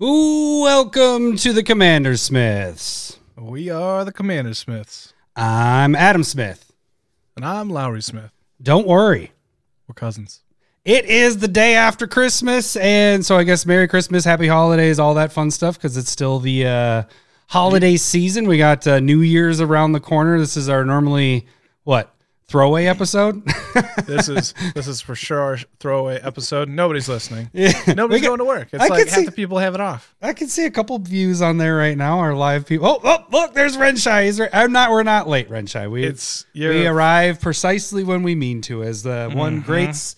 Ooh, welcome to the Commander Smiths. We are the Commander Smiths. I'm Adam Smith. And I'm Lowry Smith. Don't worry. We're cousins. It is the day after Christmas, and so I guess Merry Christmas, Happy Holidays, all that fun stuff, because it's still the uh, holiday season. We got uh, New Year's around the corner. This is our normally what throwaway episode. This is this is for sure our throwaway episode. Nobody's listening. Yeah. Nobody's got- going to work. It's I like half see- the people have it off. I can see a couple views on there right now. Our live people. Oh, oh, look, there's Renshai. He's right. I'm not. We're not late, Renshai. We It's we arrive precisely when we mean to, as the one Mm-hmm. great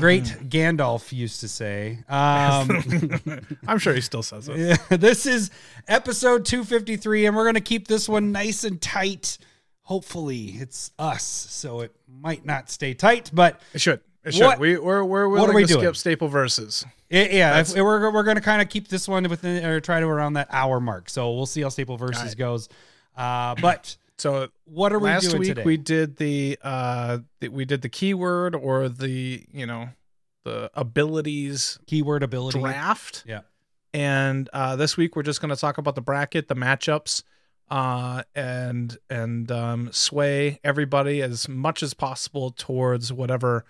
great Gandalf used to say. Um, I'm sure he still says it. yeah, this is episode 253, and we're gonna keep this one nice and tight. Hopefully, it's us, so it might not stay tight, but It should. It should. What- we we're we're are willing we to doing? skip staple verses. It, yeah, if, we're we're gonna kind of keep this one within or try to around that hour mark. So we'll see how Staple versus Alright. goes. Uh, but So what are we last doing week today? we did the uh the, we did the keyword or the you know the abilities Keyword ability. draft. Yeah. And uh, this week we're just going to talk about the bracket, the matchups, uh, and and um, sway everybody as much as possible towards whatever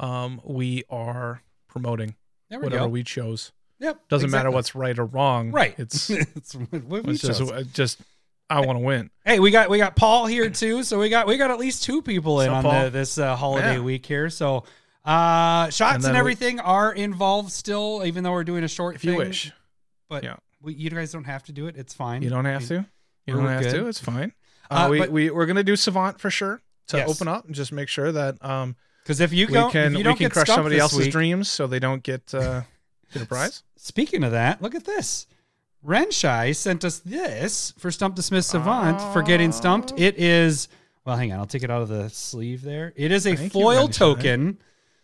um, we are promoting, There we whatever go. we chose. Yep. Doesn't matter what's right or wrong. right. It's it's what we it's just just I want to win. Hey, we got we got Paul here too, so we got we got at least two people in So, on Paul. the, this uh, holiday Yeah. week here. So uh, shots And and, then we- everything are involved still, even though we're doing a short If you wish, but yeah. we, you guys don't have to do it. It's fine. you don't have to. You We're don't have good. to. It's fine. Uh, Uh, we but- we we're gonna do Savant for sure to Yes. open up and just make sure that um because if you we don't, can if you we don't can get crush somebody this else's week, dreams so they don't get uh, get a prize. Speaking of that, look at this. Renshai sent us this for Stump the Smith Savant for getting stumped. Oh. It is well, hang on, I'll take it out of the sleeve there. It is a Thank you, foil Renshai. token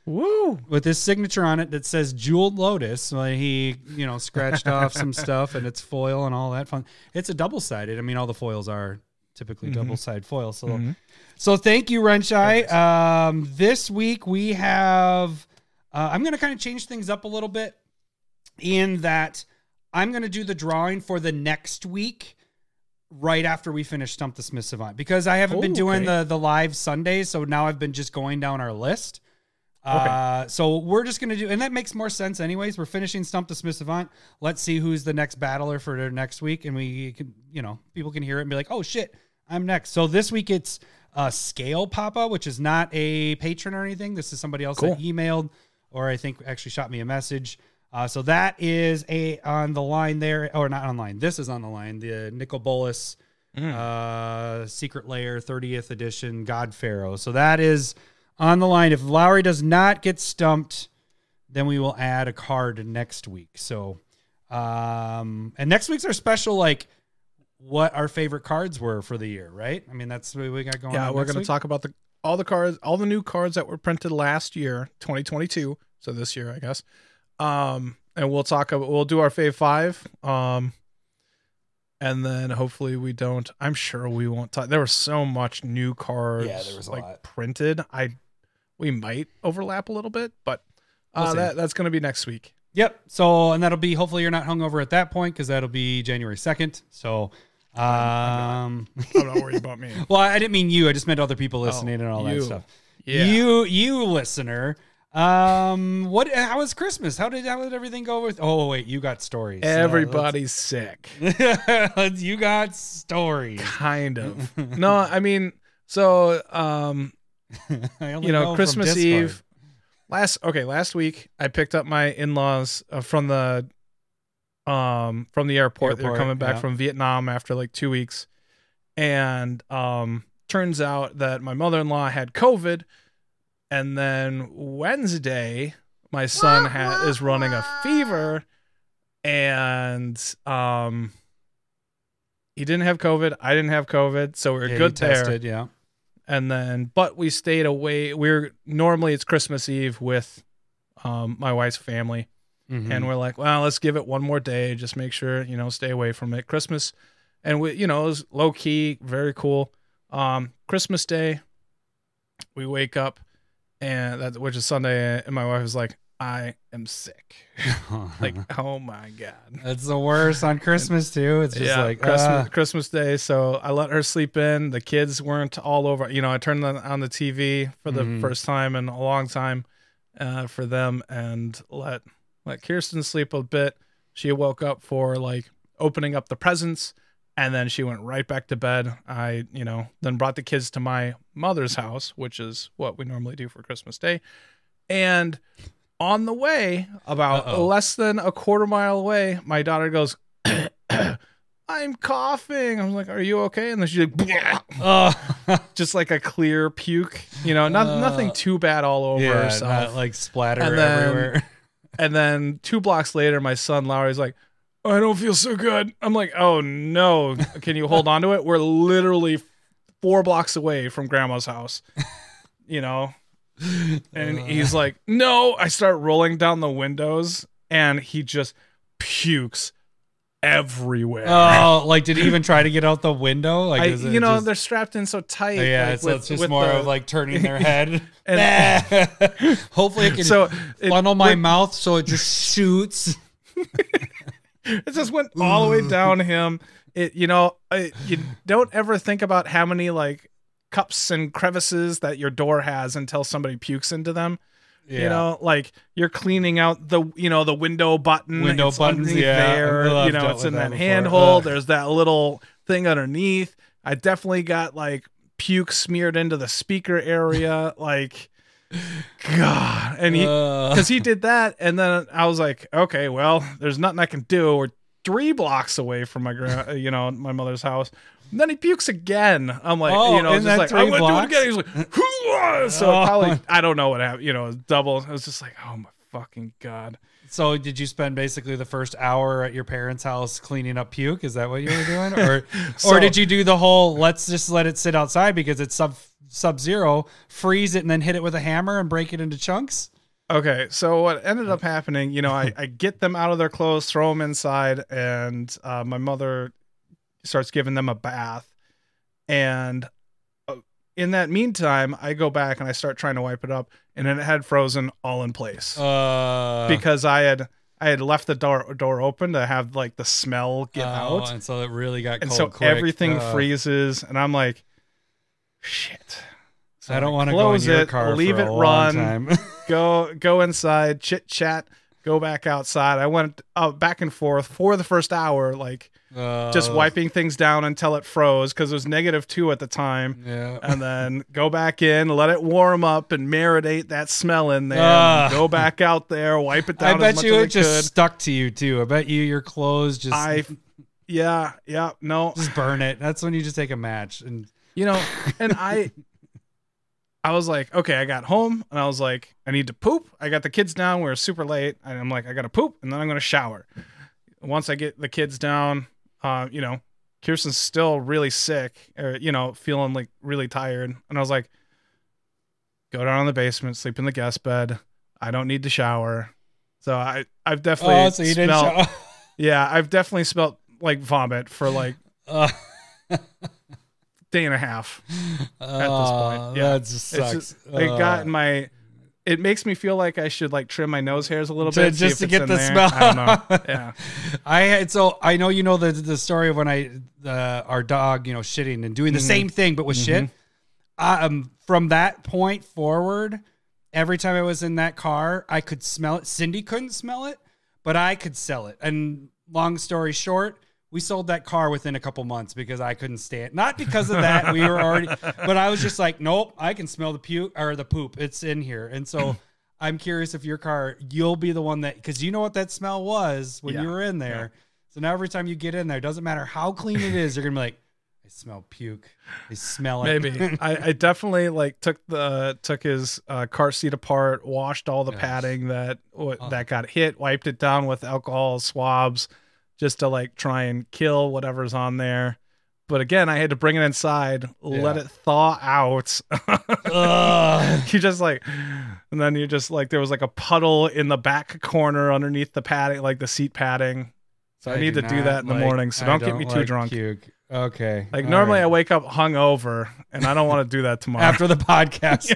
Woo! with his signature on it that says Jeweled Lotus. So he, you know, scratched off some stuff and it's foil and all that fun. It's a double sided. I mean, all the foils are typically Mm-hmm. double sided foil. So, so thank you, Renshai. Um, this week we have. Uh, I'm going to kind of change things up a little bit in that I'm going to do the drawing for the next week right after we finish Stump the Smith Savant because I haven't been Oh, doing okay. the the live Sundays, so now I've been just going down our list. Uh, so we're just gonna do, and that makes more sense, anyways. We're finishing Stump the Smith Savant. Let's see who's the next battler for next week, and we can, you know, people can hear it and be like, "Oh shit, I'm next." So this week it's uh, Scale Papa, which is not a patron or anything. This is somebody else that emailed or I think actually shot me a message. Uh, so that is a on the line there, or not online. This is on the line. The Nicol Bolas uh, Secret Lair 30th edition God Pharaoh. So that is on the line. If Lowry does not get stumped, then we will add a card next week. So, um, and next week's our special, like what our favorite cards were for the year, right? I mean, that's what we got going on. Yeah, on. we're going to talk about the all the cards, all the new cards that were printed last year, 2022. So this year, I guess. Um, and we'll talk. About, we'll do our fave five. Um, and then hopefully we don't. I'm sure we won't talk. There was so much new cards. Yeah, there was a like lot. printed. I we might overlap a little bit, but We'll uh, that that's going to be next week. Yep. So, and that'll be hopefully you're not hungover at that point because that'll be January 2nd. So, um, I'm not worried about me. well, I didn't mean you. I just meant other people listening and all Oh, you. that stuff. Yeah. You, you listener. Um, what? How was Christmas? How did how did everything go with? Oh wait, you got stories. Uh, Everybody's sick. you got stories. Kind of. no, I mean, so um, you know know, Christmas Discord. Eve. Last okay, last week I picked up my in-laws uh, from the um from the airport. They're coming back yeah. from Vietnam after like 2 weeks. And um turns out that my mother-in-law had COVID and then Wednesday my son ha- is running a fever and um he didn't have COVID. I didn't have COVID, so we are Yeah, good there tested, yeah. And then but we stayed away we're normally it's christmas eve with um my wife's family. Mhm. and we're like well let's give it one more day. Just make sure you know stay away from it. Christmas and we you know it was low key very cool. Um christmas day we wake up and that which is sunday and my wife is like I am sick. like, oh my god. That's the worst on Christmas too. It's just like Christmas, uh, Christmas Day. So I let her sleep in. The kids weren't all over. You know, I turned on, on the TV for the Mhm. first time in a long time uh, for them, and let let Kirsten sleep a bit. She woke up for like opening up the presents, and then she went right back to bed. I, you know, then brought the kids to my mother's house, which is what we normally do for Christmas Day, and. On the way, about Uh-oh. less than a quarter mile away, my daughter goes, I'm coughing. I was like, Are you okay? And then she's like, oh, just like a clear puke, you know, not, Uh, nothing too bad all over yeah, herself. not like splatter And then- everywhere. and then two blocks later, my son Lowry's like, I don't feel so good. I'm like, Oh no. Can you hold on to it? We're literally four blocks away from grandma's house, you know? And Uh. he's like, No. I start rolling down the windows and he just pukes everywhere. Oh, like did he even try to get out the window? Like, I, is it you know, just- they're strapped in so tight. yeah, like, so with- it's just more the- of like turning their head. And- Hopefully, it can so it, funnel my went- mouth so it just shoots. it just went all the way down him. It, you know, I, you don't ever think about how many like cups and crevices that your door has until somebody pukes into them. Yeah. You know, like you're cleaning out the, you know, the window button. Window buttons, yeah. There, you know, it's in that that handhold. There's that little thing underneath. I definitely got like puke smeared into the speaker area. like, God. And he, because he did that, and then I was like, okay, well, there's nothing I can do. We're three blocks away from my grand, you know, my mother's house. And then he pukes again. I'm like, Oh, you know, just like I'm gonna do it again. He's like, "Hoo-ah!" so Oh. probably I don't know what happened. You know, double. I was just like, oh my fucking god. so, did you spend basically the first hour at your parents' house cleaning up puke? Is that what you were doing, or So- or did you do the whole let's just let it sit outside because it's sub sub zero, freeze it, and then hit it with a hammer and break it into chunks? Okay, so what ended up happening, you know, I, I get them out of their clothes, throw them inside, and uh, my mother starts giving them a bath. And uh, in that meantime, I go back and I start trying to wipe it up, and then it had frozen all in place Uh, because I had I had left the door door open to have like the smell get oh, out, and so it really got and so quick. everything Uh, freezes, and I'm like, shit. So I don't want to go in close your it, car. leave it run, go go inside, chit chat, go back outside. I went uh, back and forth for the first hour, like just Uh, wiping things down until it froze because it was negative two at the time, Yeah. and then go back in, let it warm up, and marinate that smell in there. Ah. go back out there, wipe it I down. as bet you it just could. stuck to you too. I bet you your clothes just I, yeah, yeah, no, just burn it. That's when you just take a match and you know, and I. I was like, okay, I got home and I was like, I need to poop. I got the kids down. We are super late. And I'm like, I got to poop and then I'm going to shower. Once I get the kids down, uh, you know, Kirsten's still really sick or, you know, feeling like really tired. And I was like, go down in the basement, sleep in the guest bed. I don't need to shower. So I, I've definitely, oh, so you didn't. smelled- Show- yeah, I've definitely smelled like vomit for like uh, day and a half. uh, at this point. yeah. that just sucks. just, it got Uh, in my. It makes me feel like I should like trim my nose hairs a little To- bit just to get the there. smell. I don't know. Yeah, I had so I know you know the the story of when I uh, our dog you know shitting and doing the Mhm. same thing but with shit. Um, from that point forward, every time I was in that car, I could smell it. Cindy couldn't smell it, but I could sell it. And long story short, we sold that car within a couple months because I couldn't stand. Not because of that, we were already, but I was just like, nope, I can smell the puke or the poop. It's in here, and so. I'm curious if your car, you'll be the one that, because you know what that smell was when Yeah. you were in there. So now every time you get in there, doesn't matter how clean it is, you're gonna be like, I smell puke. I smell it. maybe I, I definitely like took the took his uh, car seat apart, washed all the Gosh. padding that what, Oh. that got hit, wiped it down with alcohol swabs, just to like try and kill whatever's on there. But again, I had to bring it inside, let it thaw out. You just like, and then you just like there was like a puddle in the back corner underneath the padding, like the seat padding. So I, need do to do that in the like- morning. So I don't, get me too like drunk. Puke. Okay. Like All normally, I wake up hungover, and I don't want to do that tomorrow. after the podcast.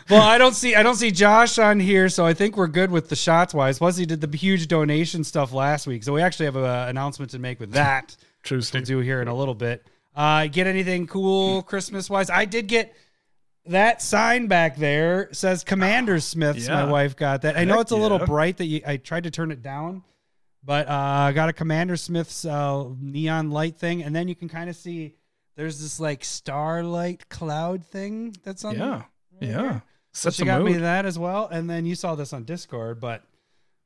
well, I don't see I don't see Josh on here, so I think we're good with the shots wise. Plus, he did the huge donation stuff last week, so we actually have an announcement to make with that. True We'll do here in a little bit. Uh, get anything cool Christmas wise? I did get that sign back there says Commander Smiths. Yeah. My wife got that. I know Heck it's a little yeah. bright that you, I tried to turn it down, but uh, I got a Commander Smith's uh, neon light thing, and then you can kind of see there's this like starlight cloud thing that's on. Yeah, yeah. there. So Sets she got me that as well, and then you saw this on Discord, but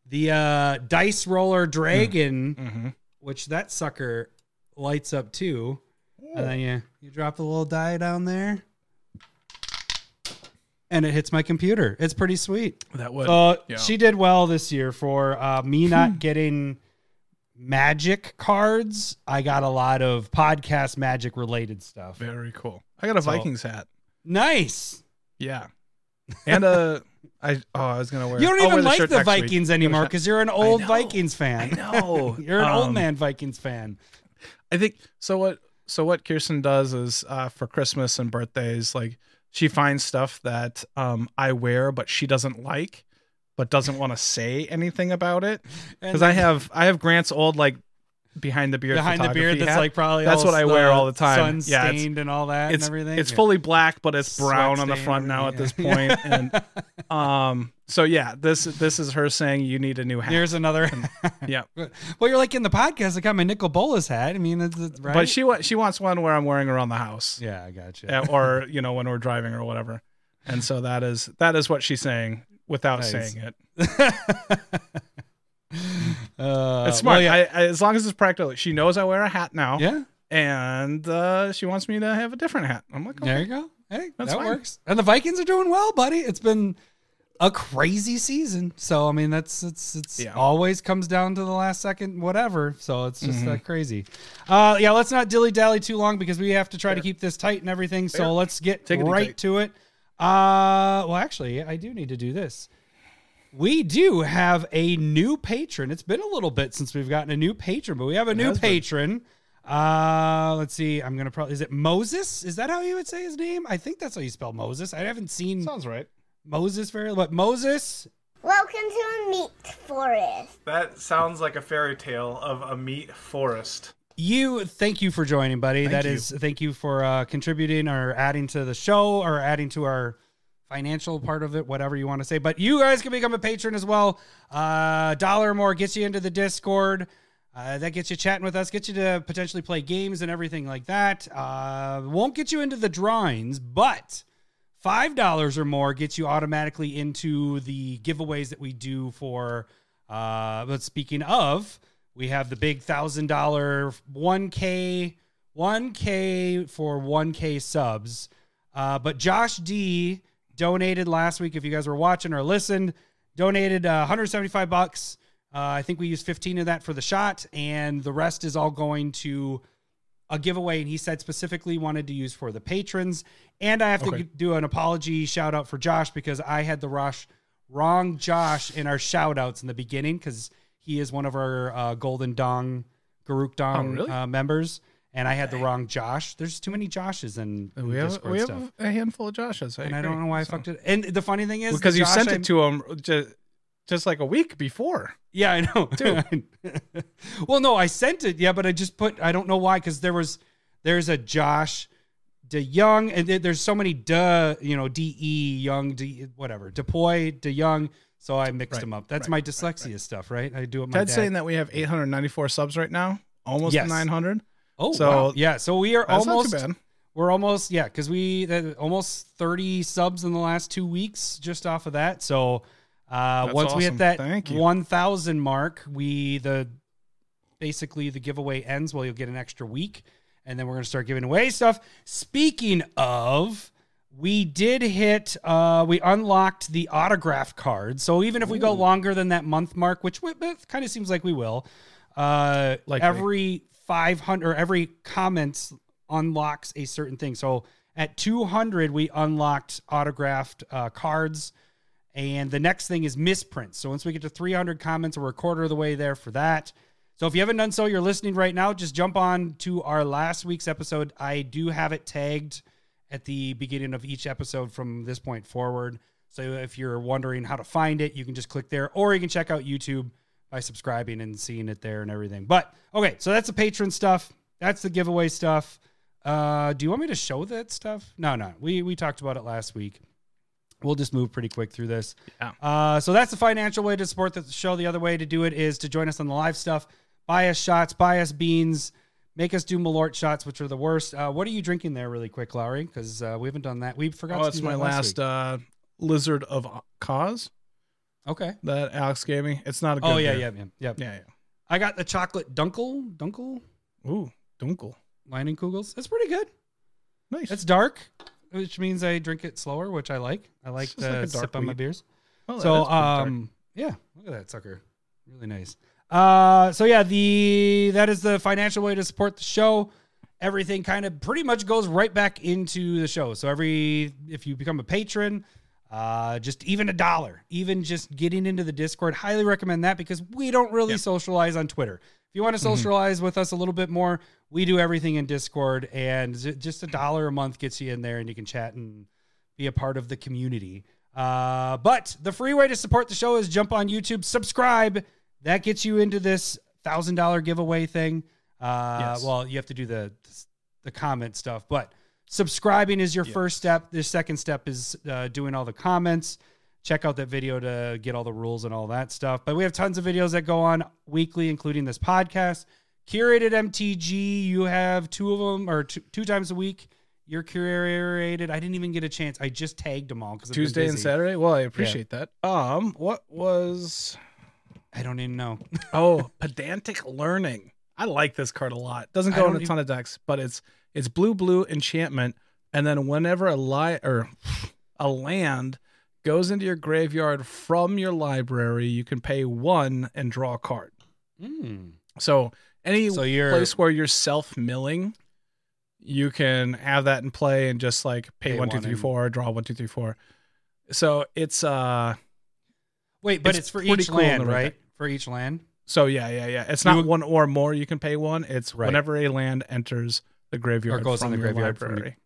the uh, dice roller dragon hmm which that sucker lights up too. And then you you drop the little die down there, and it hits my computer. It's pretty sweet. That would. Uh, yeah. She did well this year for uh, me not getting magic cards. I got a lot of podcast magic related stuff. Very cool. I got a So- Vikings hat. Nice. Yeah, and a. I oh I was gonna wear. You don't I'll wear even like shirt the next week. Vikings anymore because you're an old know. Vikings fan. I know. you're an old Um, man Vikings fan. I think so. What so what Kirsten does is uh, for Christmas and birthdays, like she finds stuff that um, I wear, but she doesn't like, but doesn't want to say anything about it. Because I have I have Grant's old like behind the beard behind the beard that's hat. like probably That's what I wear all the time. sun Yeah, stained and all that it's and everything. it's Yeah. fully black, but it's brown Sweat on the front now at this point. And um, so yeah, this this is her saying you need a new hat. Here's another. yeah, well, you're like in the podcast. I got my Nicol Bolas hat. I mean, right. but she wa- she wants one where I'm wearing around the house. yeah, I got you. uh, or you know when we're driving or whatever and so that is that is what she's saying without Nice. saying it uh, it's smart well, yeah. I, I, as long as it's practical she knows i wear a hat now yeah, and uh, she wants me to have a different hat i'm like there you go. Hey, that fine. works. And the Vikings are doing well, buddy. It's been a crazy season. So I mean, that's it's it's Yeah. always comes down to the last second, whatever. So it's just Mm-hmm. that crazy. Uh, yeah, let's not dilly dally too long because we have to try to keep this tight and everything. So Fair. let's get Take right tight. to it. Uh, well, actually, I do need to do this. We do have a new patron. It's been a little bit since we've gotten a new patron, but we have a new has been. patron. Uh, let's see. I'm gonna probably is it Moses? Is that how you would say his name? I think that's how you spell Moses. I haven't seen sounds right Moses very, but Moses. Welcome to a meat forest. that sounds like a fairy tale of a meat forest You, thank you for joining, buddy. Thank That you. is, thank you for uh, contributing or adding to the show or adding to our financial part of it, whatever you want to say. But you guys can become a patron as well. Uh, dollar or more gets you into the Discord. Uh, that gets you chatting with us, gets you to potentially play games and everything like that. Uh, won't get you into the drawings, but five dollars or more gets you automatically into the giveaways that we do for. Uh, but speaking of, we have the big thousand dollar one k one k for one k subs. Uh, but Josh D donated last week. If you guys were watching or listened, donated uh, 175 bucks. Uh, I think we used 15 of that for the shot, and the rest is all going to a giveaway. And he said specifically wanted to use for the patrons. And I have to Okay. do an apology shout out for Josh because I had the rush wrong Josh in our shout outs in the beginning because he is one of our uh, Golden Dong Garuk Dong Oh, really? uh, members. And I had the wrong Josh. There's too many Joshes in, in we have Discord we have stuff. a handful of joshes and I don't know why I fucked it. And the funny thing is, because you Josh sent I- it to him just, just like a week before Yeah, I know. Too. well, no, I sent it. Yeah, but I just put. I don't know why because there was there's a Josh De Young, and there's so many De, you know, D E Young, D whatever, Depoy De Young. So I mixed Right, them up. That's right, my right, dyslexia stuff, right? I do it. My ted's dad. saying that we have 894 subs right now almost Yes. 900 Oh, so wow. yeah. So we are that's almost. not too bad We're almost yeah, because we uh, almost thirty subs in the last two weeks just off of that. So uh, once we hit that Thank you. one thousand mark, we the basically the giveaway ends. Well, you'll get an extra week, and then we're gonna start giving away stuff. Speaking of. We did hit. Uh, we unlocked the autograph card. So even if we go longer than that month mark, which kind of seems like we will, uh, Likely. every 500 or every comment unlocks a certain thing. So at 200, we unlocked autographed uh, cards. And the next thing is misprints. So once we get to 300 comments, we're a quarter of the way there for that. So if you haven't done so, you're listening right now, just jump on to our last week's episode. I do have it tagged at the beginning of each episode from this point forward. So if you're wondering how to find it, you can just click there, or you can check out YouTube by subscribing and seeing it there and everything. But okay, so that's the patron stuff. That's the giveaway stuff. Uh, do you want me to show that stuff? No, no. We we talked about it last week. We'll just move pretty quick through this. Yeah. Uh, so that's the financial way to support the show. The other way to do it is to join us on the live stuff. Buy us shots, buy us beans, make us do Malort shots, which are the worst. Uh, what are you drinking there, really quick, Lowry? Because uh, we haven't done that. We forgot. Oh, to it's my that last uh, Lizard of Cause okay. that Alex gave me. It's not a good Oh yeah, beer. yeah, yeah, yeah. Yeah, I got the chocolate dunkel, dunkel. Ooh, dunkel. Leinenkugels. It's pretty good. Nice. It's dark, which means I drink it slower, which I like. I like just like to sip on my beers. Oh, so is pretty dark. um yeah look at that sucker. Really nice. Uh so yeah the that is the financial way to support the show. Everything kind of pretty much goes right back into the show. So every if you become a patron uh just even a dollar even just getting into the discord highly recommend that because we don't really socialize on twitter if you want to Mm-hmm. socialize with us a little bit more we do everything in discord and just a dollar a month gets you in there and you can chat and be a part of the community. Uh, but the free way to support the show is jump on YouTube, subscribe. That gets you into this thousand dollar giveaway thing. Uh, Yes. Well, you have to do the the comment stuff, but subscribing is your first step. The second step is uh, doing all the comments. Check out that video to get all the rules and all that stuff. But we have tons of videos that go on weekly, including this podcast. Curated MTG, you have two of them or two, two times a week. You're curated. I didn't even get a chance. I just tagged them all because Tuesday and Saturday. Well, I appreciate that. Um, what was I don't even know. oh pedantic learning? I like this card a lot. Doesn't go in a ton of decks, but it's it's blue blue enchantment, and then whenever a lie or a land goes into your graveyard from your library, you can pay one and draw a card. Mm. So any So place where you're self milling, you can have that in play and just like pay Pay one, two, three, four, draw one, two, three, four. So it's uh wait, but it's it's, for each cool land, right? For each land. so yeah, yeah, yeah. It's not would- one or more you can pay one. It's Right. whenever a land enters the graveyard or goes in the graveyard from your-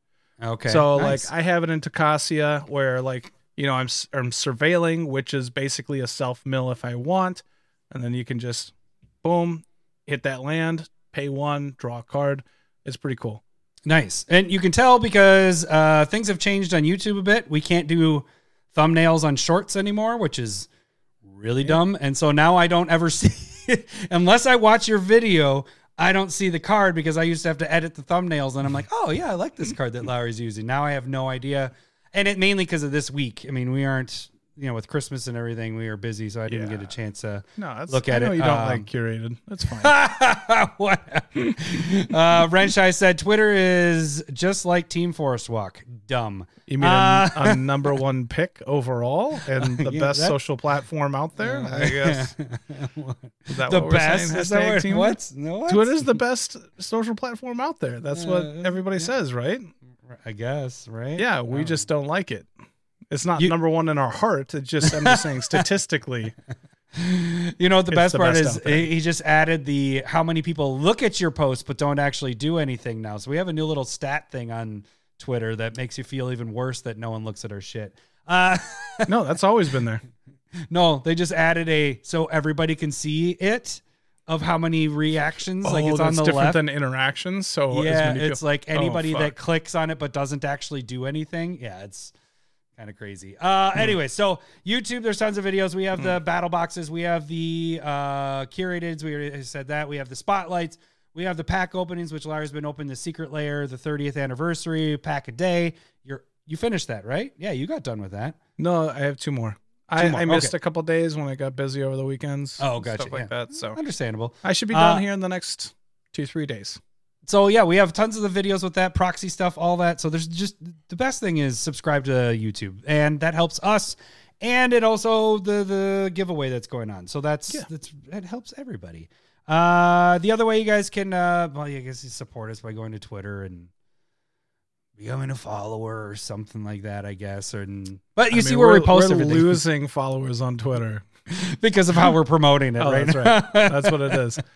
Okay. So nice. like I have it in Tocasia where like you know I'm I'm surveilling, which is basically a self mill if I want, and then you can just boom hit that land, pay one, draw a card. It's pretty cool. Nice. And you can tell because uh, things have changed on YouTube a bit. We can't do thumbnails on shorts anymore, which is really dumb. And so now I don't ever see, unless I watch your video, I don't see the card because I used to have to edit the thumbnails. And I'm like, oh, yeah, I like this card that Lowry's using. Now I have no idea. And it mainly because of this week. I mean, we aren't, you know, with Christmas and everything, we are busy. So I didn't Yeah. get a chance to. No, Look I at know it, You don't um, like curated. That's fine. what? uh, Renshai said Twitter is just like Team Forest Walk. Dumb. You mean Uh, a, a number one pick overall and the Yeah, best that- social platform out there? I guess. Is that the what we're best. saying? Is that Hashtag what? team- What? No, what? Twitter's the best social platform out there. That's what Uh, everybody says, right? I guess right. Yeah, we Oh. just don't like it. It's not You- number one in our heart. It's just I'm just saying statistically. You know the best the part best is? he just added the how many people look at your post but don't actually do anything now. So we have a new little stat thing on Twitter that makes you feel even worse that no one looks at our shit. Uh, No, that's always been there. no, they just added a so everybody can see it of how many reactions. like oh, it's on the different left. than interactions. So yeah, it's people- like anybody Oh, that clicks on it but doesn't actually do anything. Yeah, it's kind of crazy. Uh, Hmm. anyway, so YouTube, there's tons of videos. We have the battle boxes, we have the uh, curateds. We already said that. We have the spotlights. We have the pack openings, which Larry's been open. The secret lair, the 30th anniversary pack a day. You're you finished that, right? Yeah, you got done with that. No, I have two more. I, I missed okay. a couple days when I got busy over the weekends. Oh, gotcha, Stuff like yeah. that. So Understandable. I should be done Uh, here in the next two, three days. So yeah, we have tons of the videos with that proxy stuff, all that. So there's just the best thing is subscribe to YouTube, and that helps us, and it also the the giveaway that's going on. So that's Yeah. that's it helps everybody. Uh, the other way you guys can, uh, well, I guess you support us by going to Twitter and becoming a follower or something like that. I guess, or but you I see mean, where we're, we post we're everything. losing followers on Twitter. because of how we're promoting it Oh, right that's right. That's what it is.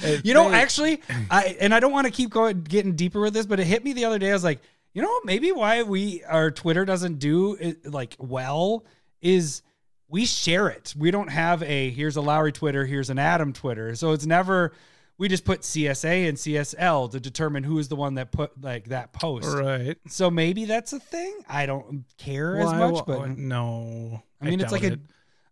It- You know, they- actually, I and I don't want to keep going getting deeper with this, but it hit me the other day. I was like, you know, maybe why we our Twitter doesn't do it like well is we share it. We don't have a here's a Lowry Twitter, here's an Adam Twitter, so it's never. We just put CSA and CSL to determine who is the one that put like that post. right. So maybe that's a thing. I don't care as much, why- but no. I mean, it's like a,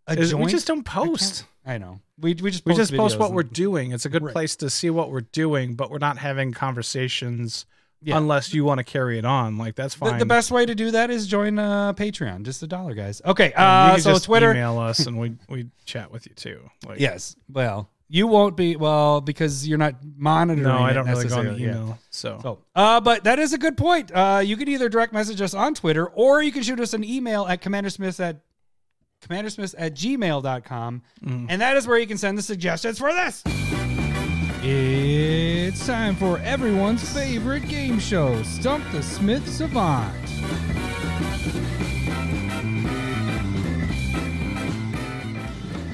a joint. we just don't post. I know. We we just We post just post what we're doing. It's a good Right. place to see what we're doing, but we're not having conversations Yeah. unless you want to carry it on. Like that's The, fine. the best way to do that is join uh, Patreon, just a dollar, guys. Okay, And you uh, can so Twitter. email us and we we chat with you too. Like, Yes. Well, you won't be well because you're not monitoring. No, I don't really go on the necessarily, yeah. So, So, uh, but that is a good point. Uh, you can either direct message us on Twitter or you can shoot us an email at commandersmith at commandersmith at gmail.com. Mm. And that is where you can send the suggestions for this. It's time for everyone's favorite game show, Stump the Smith Savant.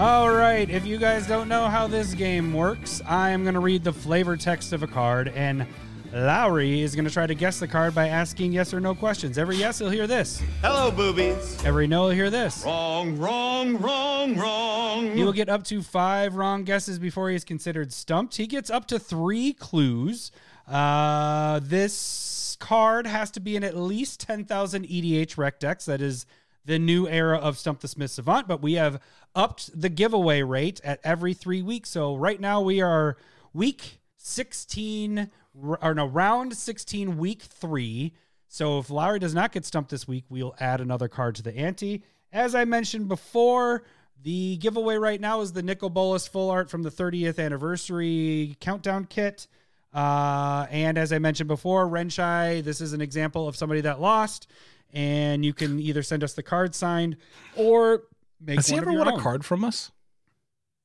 All right, if you guys don't know how this game works, I am going to read the flavor text of a card, and Lowry is going to try to guess the card by asking yes or no questions. Every yes, he'll hear this. Hello, boobies. Every no, he'll hear this. Wrong, wrong, wrong, wrong. He will get up to five wrong guesses before he is considered stumped. He gets up to three clues. Uh, this card has to be in at least 10,000 EDHREC decks. That is the new era of Stump the Smith Savant, but we have upped the giveaway rate at every three weeks. So right now we are week 16, or no, round 16, week three. So if Lowry does not get stumped this week, we'll add another card to the ante. As I mentioned before, the giveaway right now is the Nicol Bolas full art from the 30th anniversary countdown kit. Uh, and as I mentioned before, Renshai, this is an example of somebody that lost. And you can either send us the card signed or make has he ever won a card from us?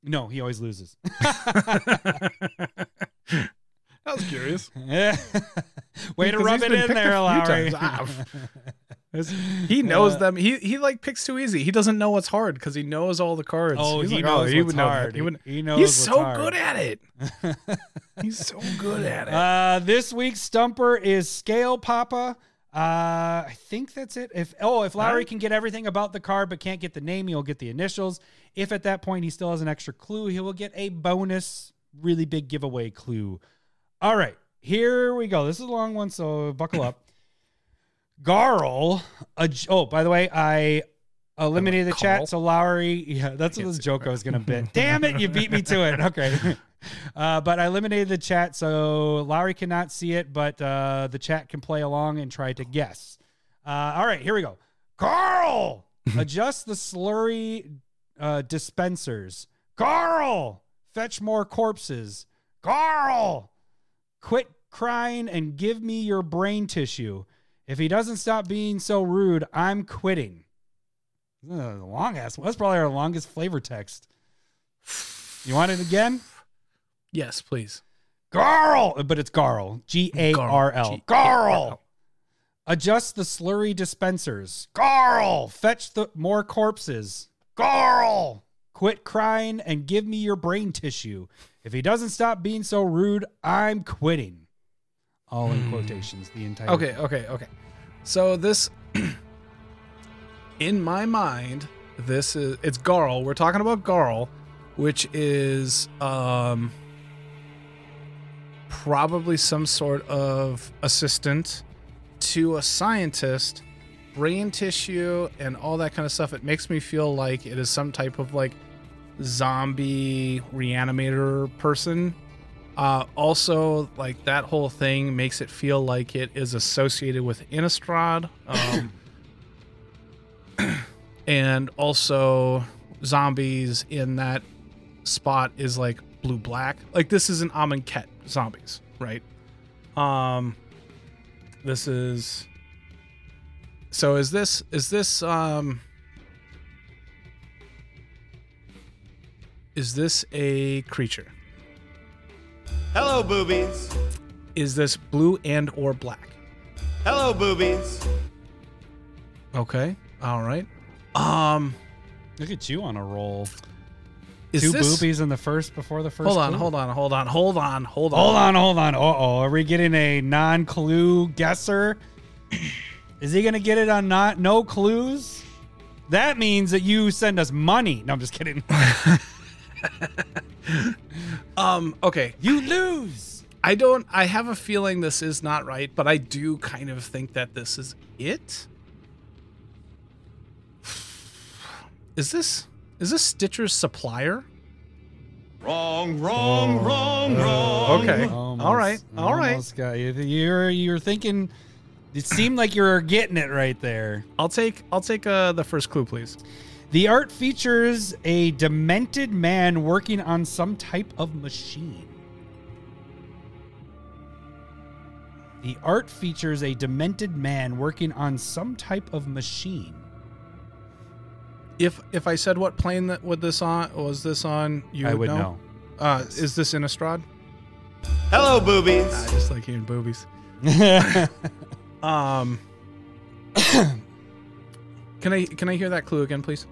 No, he always loses. I was curious. Way to rub it in there, Lowry. Ah, He knows Uh, them. He he like picks too easy. He doesn't know what's hard because he knows all the cards. Oh, He's he like, knows he what's would know hard. He would- He knows He's so hard. good at it. He's so good at it. Uh, this week's stumper is Scale Papa. Uh, I think that's it. If oh, if Lowry Alright. can get everything about the card but can't get the name, he'll get the initials. If at that point he still has an extra clue, he will get a bonus, really big giveaway clue. All right, here we go. This is a long one, so buckle up. Garl. A, oh, by the way, I eliminated the Carl? chat, so Lowry. Yeah, that's the joke I was gonna bit. Damn it, you beat me to it. Okay. Uh, but I eliminated the chat, so Lowry cannot see it, but uh, the chat can play along and try to guess. Uh, all right, here we go. Carl, adjust the slurry uh, dispensers. Carl, fetch more corpses. Carl, quit crying and give me your brain tissue. If he doesn't stop being so rude, I'm quitting. Long ass. That's probably our longest flavor text. You want it again? Yes, please. Garl, but it's Garl. G A R L. Garl. Adjust the slurry dispensers. Garl. Fetch the more corpses. Garl. Quit crying and give me your brain tissue. If he doesn't stop being so rude, I'm quitting. All in quotations. The entire. Okay, okay, okay. So this, in my mind, this is it's Garl. We're talking about Garl, which is um probably some sort of assistant to a scientist, brain tissue and all that kind of stuff. It makes me feel like it is some type of like zombie reanimator person uh, also, like that whole thing makes it feel like it is associated with Innistrad, um, and also zombies in that spot is like blue black. Like this is an Amonkhet zombies, right? Um, this is. So is this is this um is this a creature? Hello, boobies. Is this blue and or black? Hello, boobies. Okay. All right. Um Look at you on a roll. Is Two this- boobies in the first before the first. Hold on, clue? hold on, hold on, hold on, hold on. Hold on, hold on. Uh oh. Are we getting a non clue guesser? Is he going to get it on not no clues? That means that you send us money. No, I'm just kidding. Um, okay. you lose. I don't I have a feeling this is not right, but I do kind of think that this is it. Is this is this Stitcher's supplier? Wrong, wrong, wrong, wrong. Okay. Almost- all right. All right. almost Got you. You're you're thinking. It seemed like you were getting it right there. I'll take I'll take uh the first clue, please. The art features a demented man working on some type of machine. The art features a demented man working on some type of machine. If if I said what plane that would this on was this on, you I would, would know. Uh, is this Innistrad? Hello, boobies. I just like hearing boobies. Um, can I can I hear that clue again, please?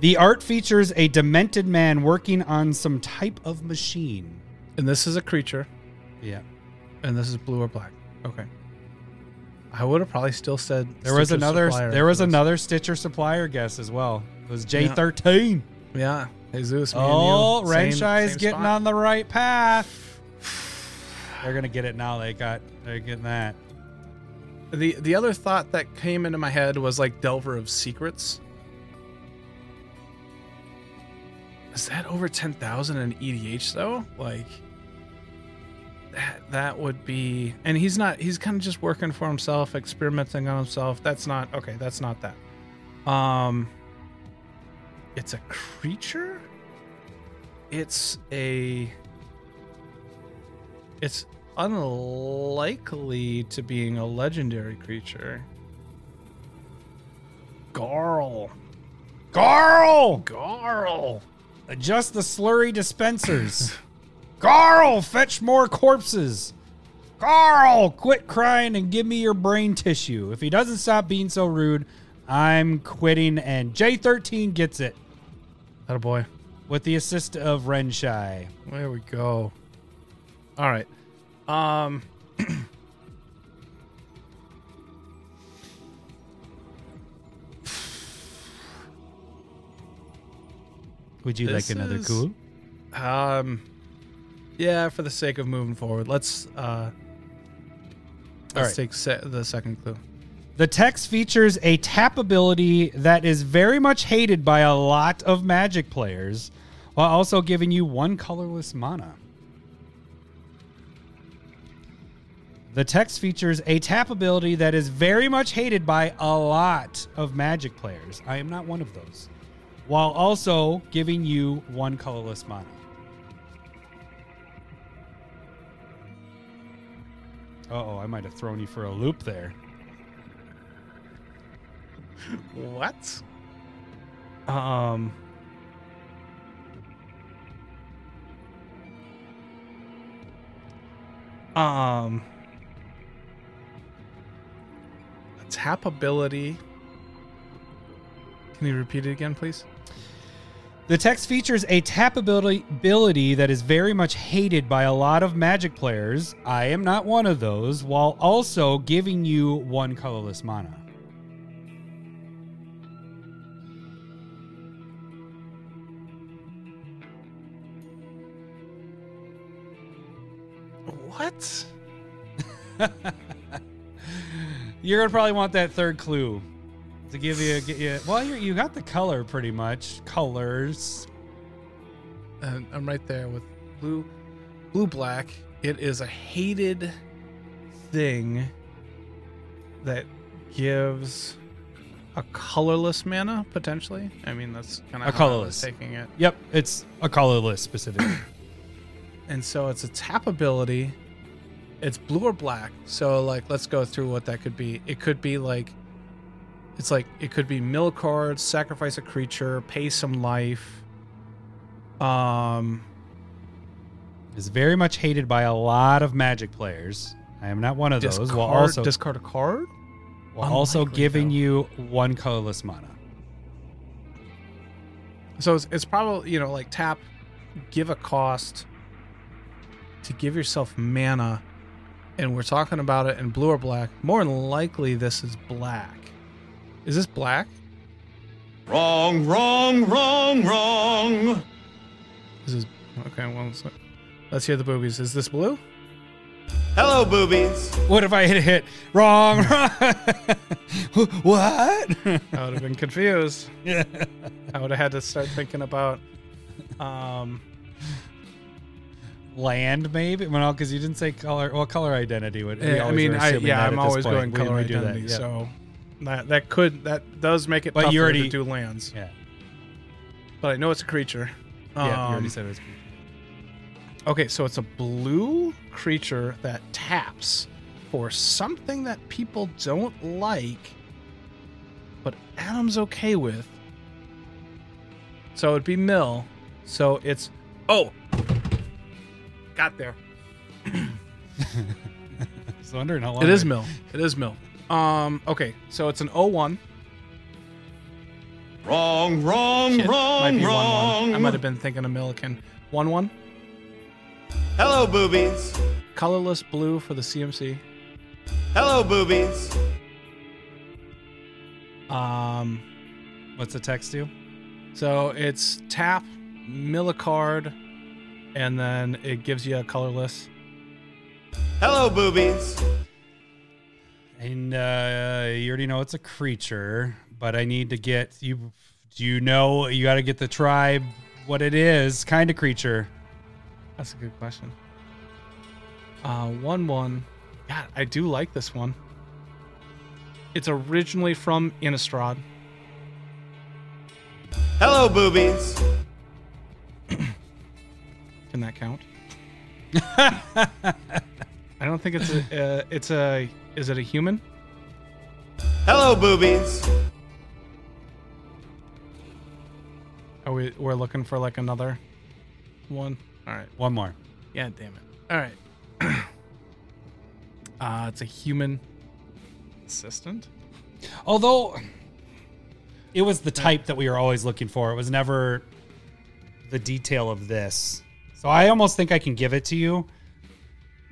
the art features a demented man working on some type of machine. And this is a creature, Yeah. and this is blue or black. Okay. I would have probably still said There was another supplier there was another Stitcher supplier guess as well. It was J13. Yeah, Jesus. me and Oh, Renshaw is getting spot. on the right path. They're gonna get it now. They got they're getting that. The the other thought that came into my head was like Delver of Secrets. Is that over ten thousand in EDH though? Like that that would be and he's not he's kind of just working for himself, experimenting on himself. That's not okay, that's not that. Um it's a creature? It's a it's unlikely to being a legendary creature. Garl. Garl, Garl. adjust the slurry dispensers. Garl, fetch more corpses. Carl, quit crying and give me your brain tissue. If he doesn't stop being so rude, I'm quitting. And J13 gets it That a boy. with the assist of Renshai. There we go. All right. Um Would you This like another is- clue? um yeah, for the sake of moving forward, let's uh let's right. take se- the second clue. The text features a tap ability that is very much hated by a lot of Magic players, while also giving you one colorless mana. The text features a tap ability that is very much hated by a lot of Magic players. I am not one of those. While also giving you one colorless mana. Oh, I might have thrown you for a loop there. What? Um Um a tap ability. Can you repeat it again, please? The text features a tap ability, ability that is very much hated by a lot of Magic players. I am not one of those, while also giving you one colorless mana. What? You're gonna probably want that third clue to give you, get you. Well, you you got the color pretty much. Colors. And I'm right there with blue blue black. It is a hated thing that gives a colorless mana potentially. I mean that's kind of A of colorless. taking it. Yep, it's a colorless specifically. And so it's a tap ability. It's blue or black. So like let's go through what that could be. It could be like it's like it could be mill cards, sacrifice a creature, pay some life. Um is very much hated by a lot of Magic players. I am not one of those. discard, While also discard a card? while also giving though. you one colorless mana. So it's, it's probably you know like tap, give a cost to give yourself mana, and we're talking about it in blue or black. More than likely, this is black. Is this black? Wrong, wrong, wrong, wrong. This is okay. Well, let's, let's hear the boobies. Is this blue? Hello, boobies. What if I hit a hit? Wrong. wrong. what? I would have been confused. yeah. I would have had to start thinking about. Um, Land, maybe? Well, because you didn't say color. Well, color identity would. we eh, I mean, I, yeah, I'm always point going when color we do that, identity. yeah. So that that could that does make it But you already- to do lands. Yeah. But I know it's a creature. Yeah, you Um, already said it was. Okay, so it's a blue creature that taps for something that people don't like, but Adam's okay with. So it'd be mill. So it's oh, got there. Just wondering how long It is mill. It is mill. Um. Okay, so it's an O1. Wrong, wrong, Shit, might wrong, be 1-1. wrong. I might have been thinking of Millikin. 1-1. Hello, boobies. Colorless blue for the CMC. Hello, boobies. Um. What's the text do? So it's tap, mill a card, and then it gives you a colorless. Hello, boobies. And uh, you already know it's a creature, but I need to get you. Do you know you got to get the tribe? What it is, kind of creature. That's a good question. Uh, one one. God, I do like this one. It's originally from Innistrad. Hello, boobies. Can that count? I don't think it's a. Uh, it's a. Is it a human? Hello, boobies. Are we? We're looking for like another one. All right. One more. Yeah, damn it. All right. uh, it's a human assistant. Although it was the type that we were always looking for. It was never the detail of this. So I almost think I can give it to you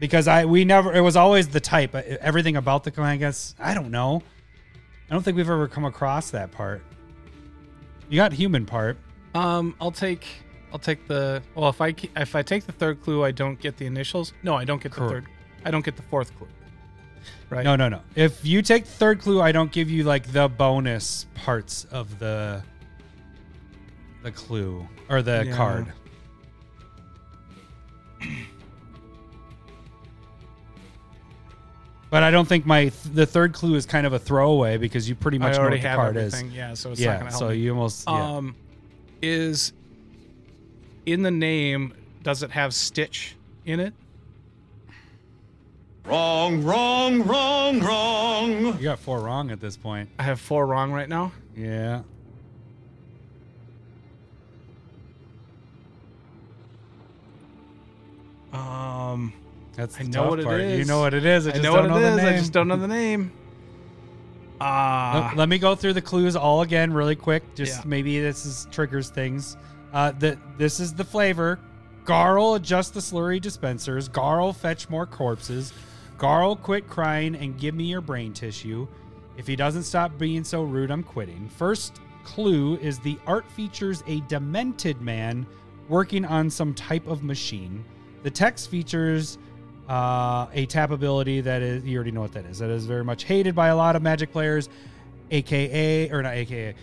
because I we never it was always the type. Uh, Everything about the I guess I don't know. I don't think we've ever come across that part. You got human part. Um, I'll take I'll take the well if I if I take the third clue I don't get the initials. No, I don't get the Correct. third. I don't get the fourth clue. Right. No, no, no. If you take the third clue, I don't give you like the bonus parts of the the clue or the Yeah. card. But I don't think my the third clue is kind of a throwaway because you pretty much I know already what the have card everything. is. Yeah, so it's not Yeah, gonna help so me. you almost yeah. Um, is in the name does it have Stitch in it? Wrong, wrong, wrong, wrong. you got four wrong at this point. I have four wrong right now. Yeah. Um, That's the I know what it part. You know what it is. I, I, just know don't what it know is. the name. I just don't know the name. Ah, Let- Let me go through the clues all again really quick. Just Yeah. maybe this is triggers things. Uh, the, this is the flavor. Garl adjust the slurry dispensers. Garl fetch more corpses. Garl quit crying and give me your brain tissue. If he doesn't stop being so rude, I'm quitting. First clue is the art features a demented man working on some type of machine. The text features uh, a tap ability that is you already know what that is. That is very much hated by a lot of Magic players, aka or not aka.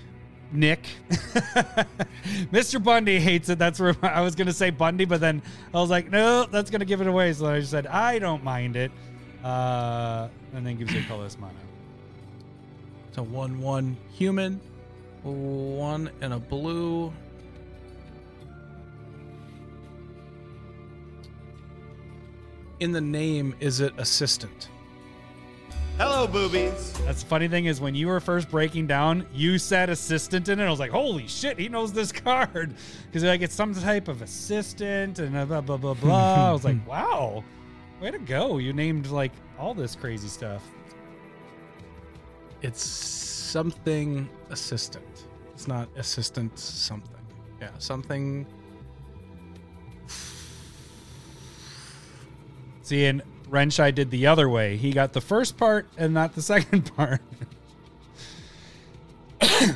Nick, Mr. Bundy hates it. That's where I was gonna say Bundy, but then I was like, no, that's gonna give it away. So I just said I don't mind it, uh, and then gives you a colorless mana. it's a one-one human, one and a blue. In the name, is it assistant? Hello, boobies. That's the funny thing is when you were first breaking down, you said assistant in it. I was like, holy shit, he knows this card because like it's some type of assistant and uh, blah blah blah blah. I was like, wow, way to go! You named like all this crazy stuff. It's something assistant. It's not assistant something. Yeah, something. See, and Renshai did the other way. He got the first part and not the second part.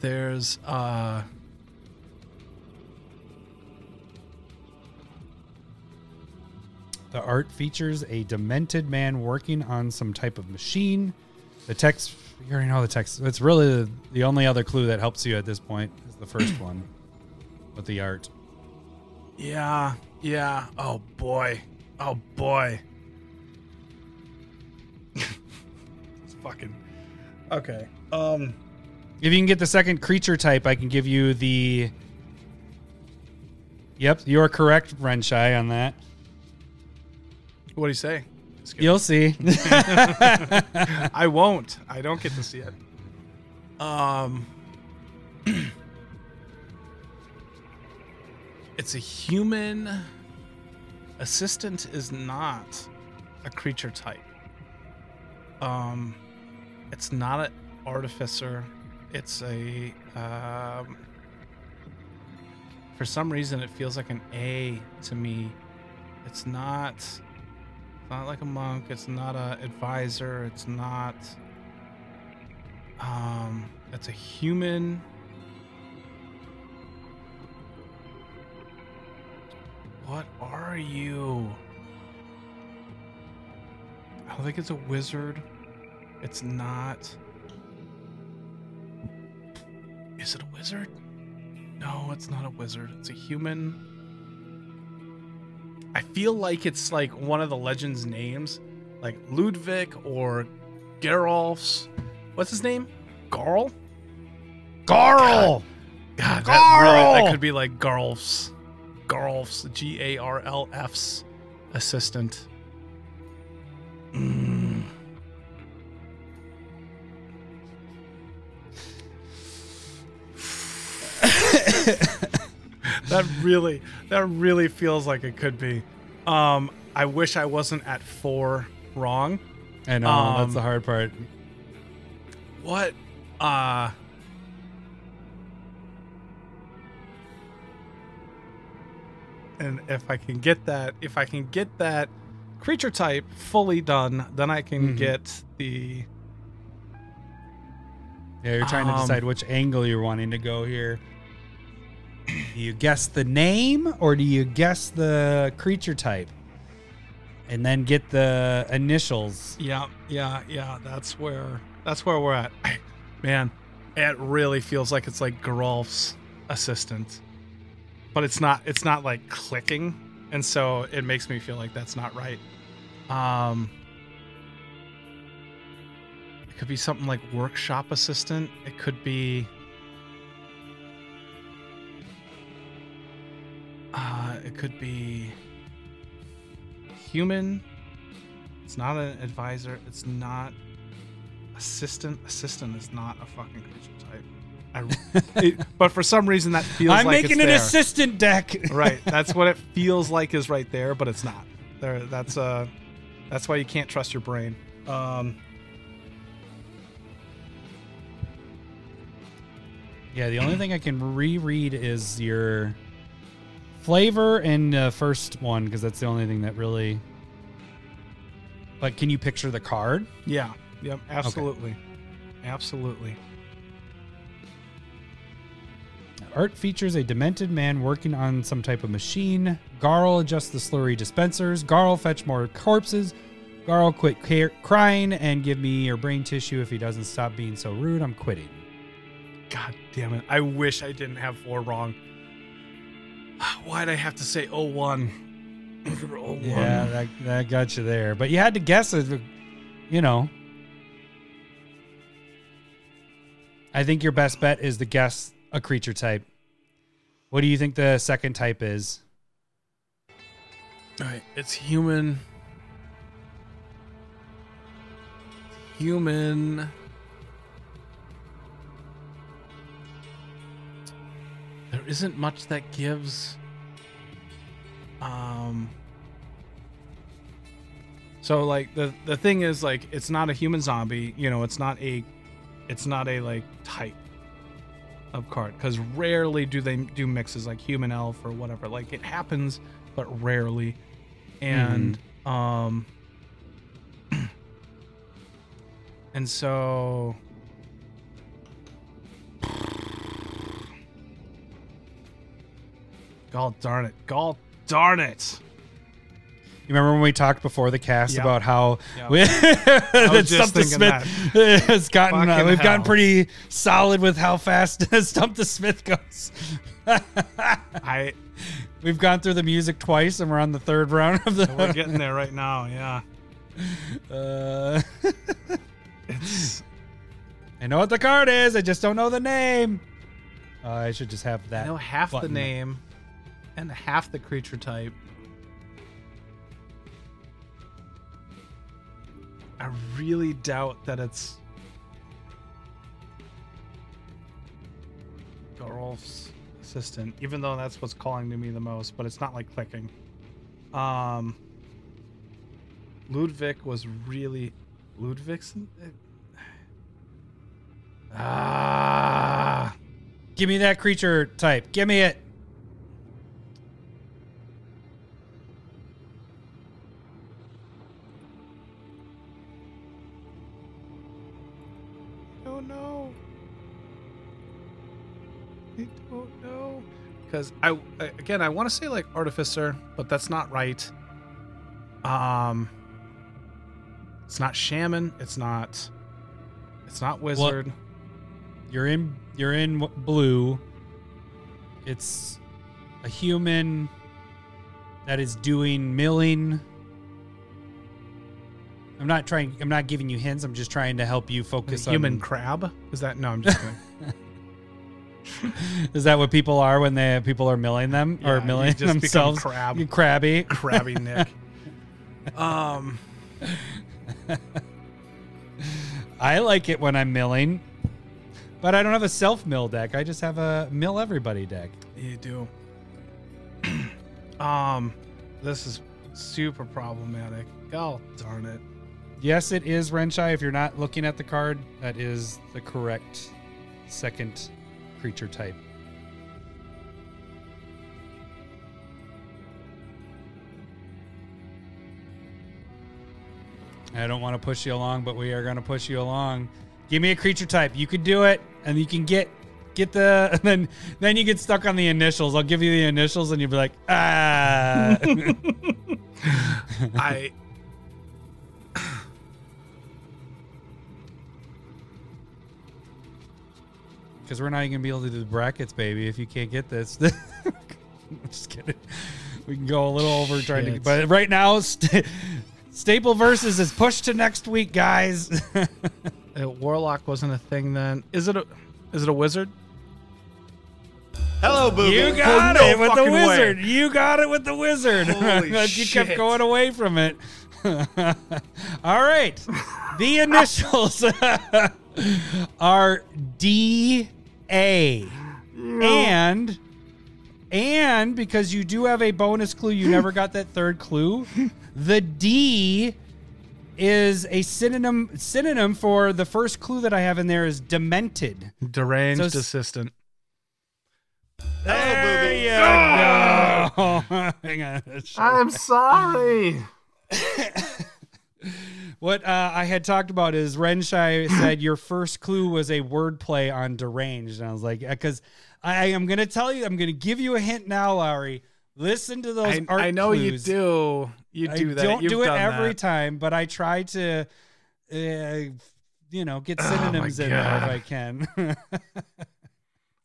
There's uh The art features a demented man working on some type of machine. The text, you already know the text. It's really the, the only other clue that helps you at this point is the first one with the art. Yeah, yeah. Oh boy. Oh boy. it's fucking Okay. Um If you can get the second creature type, I can give you the. Yep, you're correct, Renshai, on that. what do you say? You'll see. I won't. I don't get to see it. Um It's a human assistant is not a creature type. Um it's not an artificer. It's a um for some reason it feels like an A to me. It's not it's not like a monk. It's not a advisor. It's not. Um, it's a human. What are you? I don't think it's a wizard. It's not. Is it a wizard? No, it's not a wizard. It's a human. I feel like it's like one of the legends' names, like Ludwig or Geralf's. What's his name? Garl? Garl! God, that, really, Garl! that could be like Garlf's. Garlf's, G A R L F's assistant. Mm. that really, that really feels like it could be. Um, I wish I wasn't at four wrong. I know, Um, that's the hard part. What? Uh And if I can get that, if I can get that creature type fully done, then I can Mhm. get the Yeah, you're trying to Um, decide which angle you're wanting to go here. Do you guess the name or do you guess the creature type? And then get the initials. Yeah, yeah, yeah. That's where that's where we're at. Man, it really feels like it's like Geralf's assistant, but it's not. It's not like clicking, and so it makes me feel like that's not right. Um, it could be something like workshop assistant. It could be. Uh, it could be human it's not an advisor. It's not assistant. Assistant is not a fucking creature type. I, it, but for some reason that feels like I'm like making an there. assistant deck. right. That's what it feels like is right there, but it's not. There. That's uh, that's why you can't trust your brain. Um, Yeah, the only thing I can reread is your flavor and uh, first one because that's the only thing that really. But can you picture the card? yeah. Yep. Absolutely. Absolutely. Art features a demented man working on some type of machine. Garl adjusts the slurry dispensers. Garl fetch more corpses. Garl quit ca- crying and give me your brain tissue if he doesn't stop being so rude. I'm quitting. God damn it. I wish I didn't have four wrong. Why'd I have to say 01? 01. Yeah, that, that got you there. But you had to guess it, you know. I think your best bet is to guess a creature type. What do you think the second type is? All right, it's human. Human. There isn't much that gives. Um. So like the the thing is like it's not a human zombie. You know, it's not a it's not a like type of card because rarely do they do mixes like human elf or whatever. Like it happens, but rarely. And um, and so God darn it. God darn it. You remember when we talked before the cast Yeah. about how Yeah. we, that Stump the Smith has gotten uh, we've gotten pretty solid with how fast Stump the Smith goes. I we've gone through the music twice and we're on the third round of the we're getting there right now, yeah. Uh, It's I know what the card is. I just don't know the name. Uh, I should just have I that. know half the name and half the creature type. I really doubt that it's Garolf's assistant, even though that's what's calling to me the most, but it's not like clicking. Um Ludwig was really Ludwig's Ah Give me that creature type. Give me it. Because I, again I want to say like artificer, but that's not right. Um, it's not shaman. It's not. It's not wizard. You're in. You're in blue. It's a human that is doing milling. I'm not trying. I'm not giving you hints. I'm just trying to help you focus human on. crab. Is that no? I'm just kidding. Is that what people are when they people are milling them Yeah, or you milling just become themselves? crab. You crabby. Crabby Nick. um. I like it when I'm milling, but I don't have a self mill deck. I just have a mill everybody deck. You do. um, this is super problematic. God darn it. Yes, it is Renshai. If you're not looking at the card, that is the correct second creature type. I don't want to push you along, but we are going to push you along. Give me a creature type. You can do it, and you can get get the. And then then you get stuck on the initials. I'll give you the initials, and you'll be like, ah. I. Because we're not even gonna be able to do the brackets, baby. If you can't get this, just kidding. We can go a little over trying to, Shit. but right now, st- Staple versus is pushed to next week, guys. Uh, Warlock wasn't a thing then. Is it a? Is it a wizard? Hello, boobies. you got Oh, no it with the fucking way. wizard. You got it with the wizard. Holy you kept going away from it. All right, the initials are D A, and and because you do have a bonus clue, you never got that third clue. The D is a synonym synonym for the first clue that I have in there is demented. Deranged So s- assistant. Hello, boobies. go. Hang on. I'm sorry. What uh, I had talked about is Renshai said your first clue was a wordplay on deranged, and I was like, because I am going to tell you, I'm going to give you a hint now, Lowry. Listen to those I, art I know clues. you do. You I do that. don't You've do it every that. time, but I try to, uh, you know, get Oh synonyms in there if I can.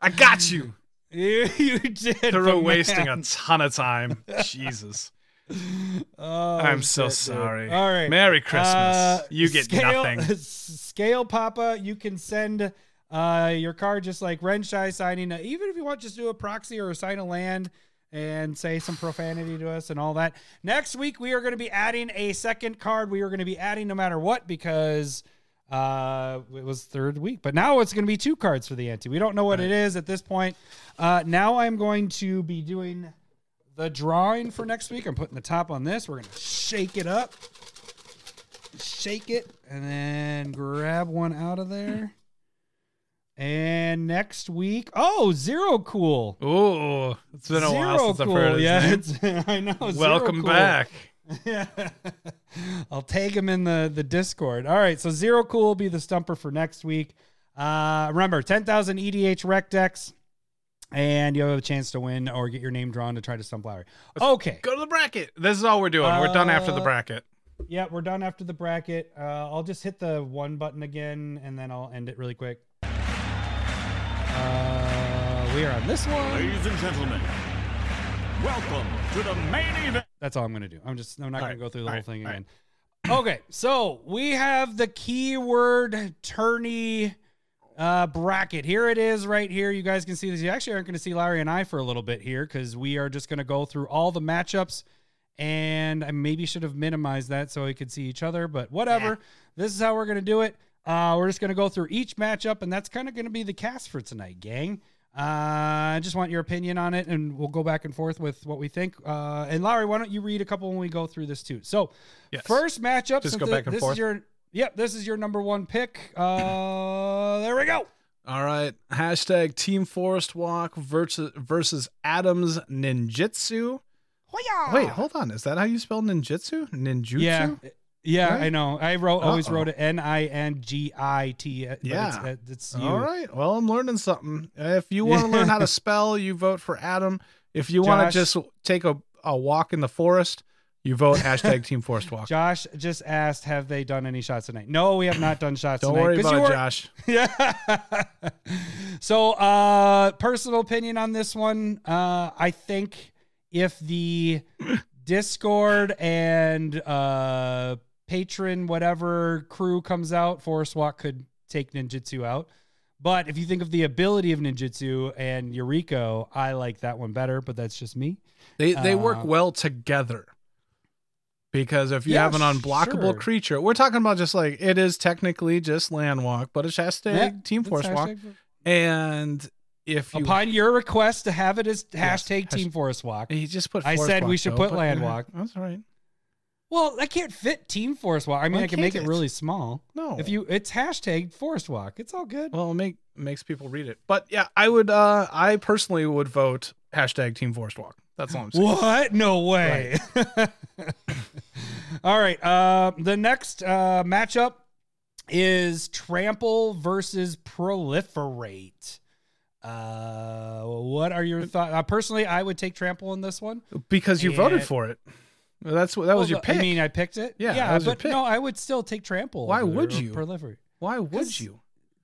I got you. you, you did. But wasting a ton of time. Jesus. Oh, I'm so shit, dude. sorry. All right. Merry Christmas. Uh, you get scale, nothing. Scale Papa, you can send uh, your card just like Renshai signing. Uh, even if you want, just do a proxy or assign a land and say some profanity to us and all that. Next week, we are going to be adding a second card. We are going to be adding no matter what because uh, it was third week. But now it's going to be two cards for the ante. We don't know what it is at this point. Uh, now I'm going to be doing the drawing for next week. I'm putting the top on this. We're going to shake it up shake it and then grab one out of there. And next week, oh, Zero Cool. Ooh, it's been a Zero while since Cool. I've heard his yeah, it's, I know. Welcome Cool. back. Yeah. I'll tag him in the, the Discord. All right. So Zero Cool will be the stumper for next week. Uh, remember, 10,000 EDHREC decks, and you have a chance to win or get your name drawn to try to stump Lowry. Okay. Go to the bracket. This is all we're doing. we're done after the Uh, bracket. Yeah, we're done after the bracket. Uh, I'll just hit the one button again, and then I'll end it really quick. Uh, we are on this one. Ladies and gentlemen, welcome to the main event. That's all I'm going to do. I'm just I'm not All going to go through the all whole right, thing all again. okay, so we have the keyword tourney uh, bracket. Here it is, right here. You guys can see this. You actually aren't going to see Larry and I for a little bit here because we are just going to go through all the matchups. And I maybe should have minimized that so we could see each other, but whatever. This is how we're going to do it. Uh, we're just going to go through each matchup, and that's kind of going to be the cast for tonight, gang. Uh, I just want your opinion on it, and we'll go back and forth with what we think. Uh, and Larry, why don't you read a couple when we go through this too? So, Yes. first matchup. Just go back and this forth? Is your, yep, this is your number one pick. Uh, there we go. All right. Hashtag Team Forest Walk versus versus Adams Ninjutsu. Wait, hold on. Is that how you spell ninjutsu? Ninjutsu? Yeah, yeah, Right? I know. I wrote always Uh-oh. wrote it N I N G I T. Yeah. it's, uh, it's you. All right. Well, I'm learning something. If you want to learn how to spell, you vote for Adam. If you want to just take a, a walk in the forest, you vote hashtag Team Forest Walk. Josh just asked, "Have they done any shots tonight?" No, we have not done shots Don't tonight. worry about it, were- Josh. Yeah. so, uh, personal opinion on this one. Uh, I think if the Discord and uh, patron whatever crew comes out, Forest Walk could take ninjutsu out. But if you think of the ability of ninjutsu and Yuriko, I like that one better. But that's just me. They they work Uh, well together. Because if you Yeah, have an unblockable sure. creature, we're talking about just like it is technically just land walk, but it's hashtag Yeah, Team Forest Walk. hashtag- And if you Upon your request to have it as Yes, hashtag hash- Team Forest Walk. you just put I said we should though, put land yeah, walk. That's right. Well, I can't fit Team Forest Walk. I mean, Why I can make it it? really small. No. If you, it's hashtag Forest Walk. It's all good. Well, it make makes people read it. But yeah, I would uh I personally would vote hashtag Team Forest Walk. That's all I'm saying. What? No way. all right. Uh, the next uh, matchup is Trample versus Proliferate. Uh, what are your thoughts? Uh, personally, I would take Trample in this one. Because you voted for it. That's what that was your pick. I mean, I picked it. Yeah, yeah, that was your but no, I would still take Trample. Why would you? Proliferate? Why would you?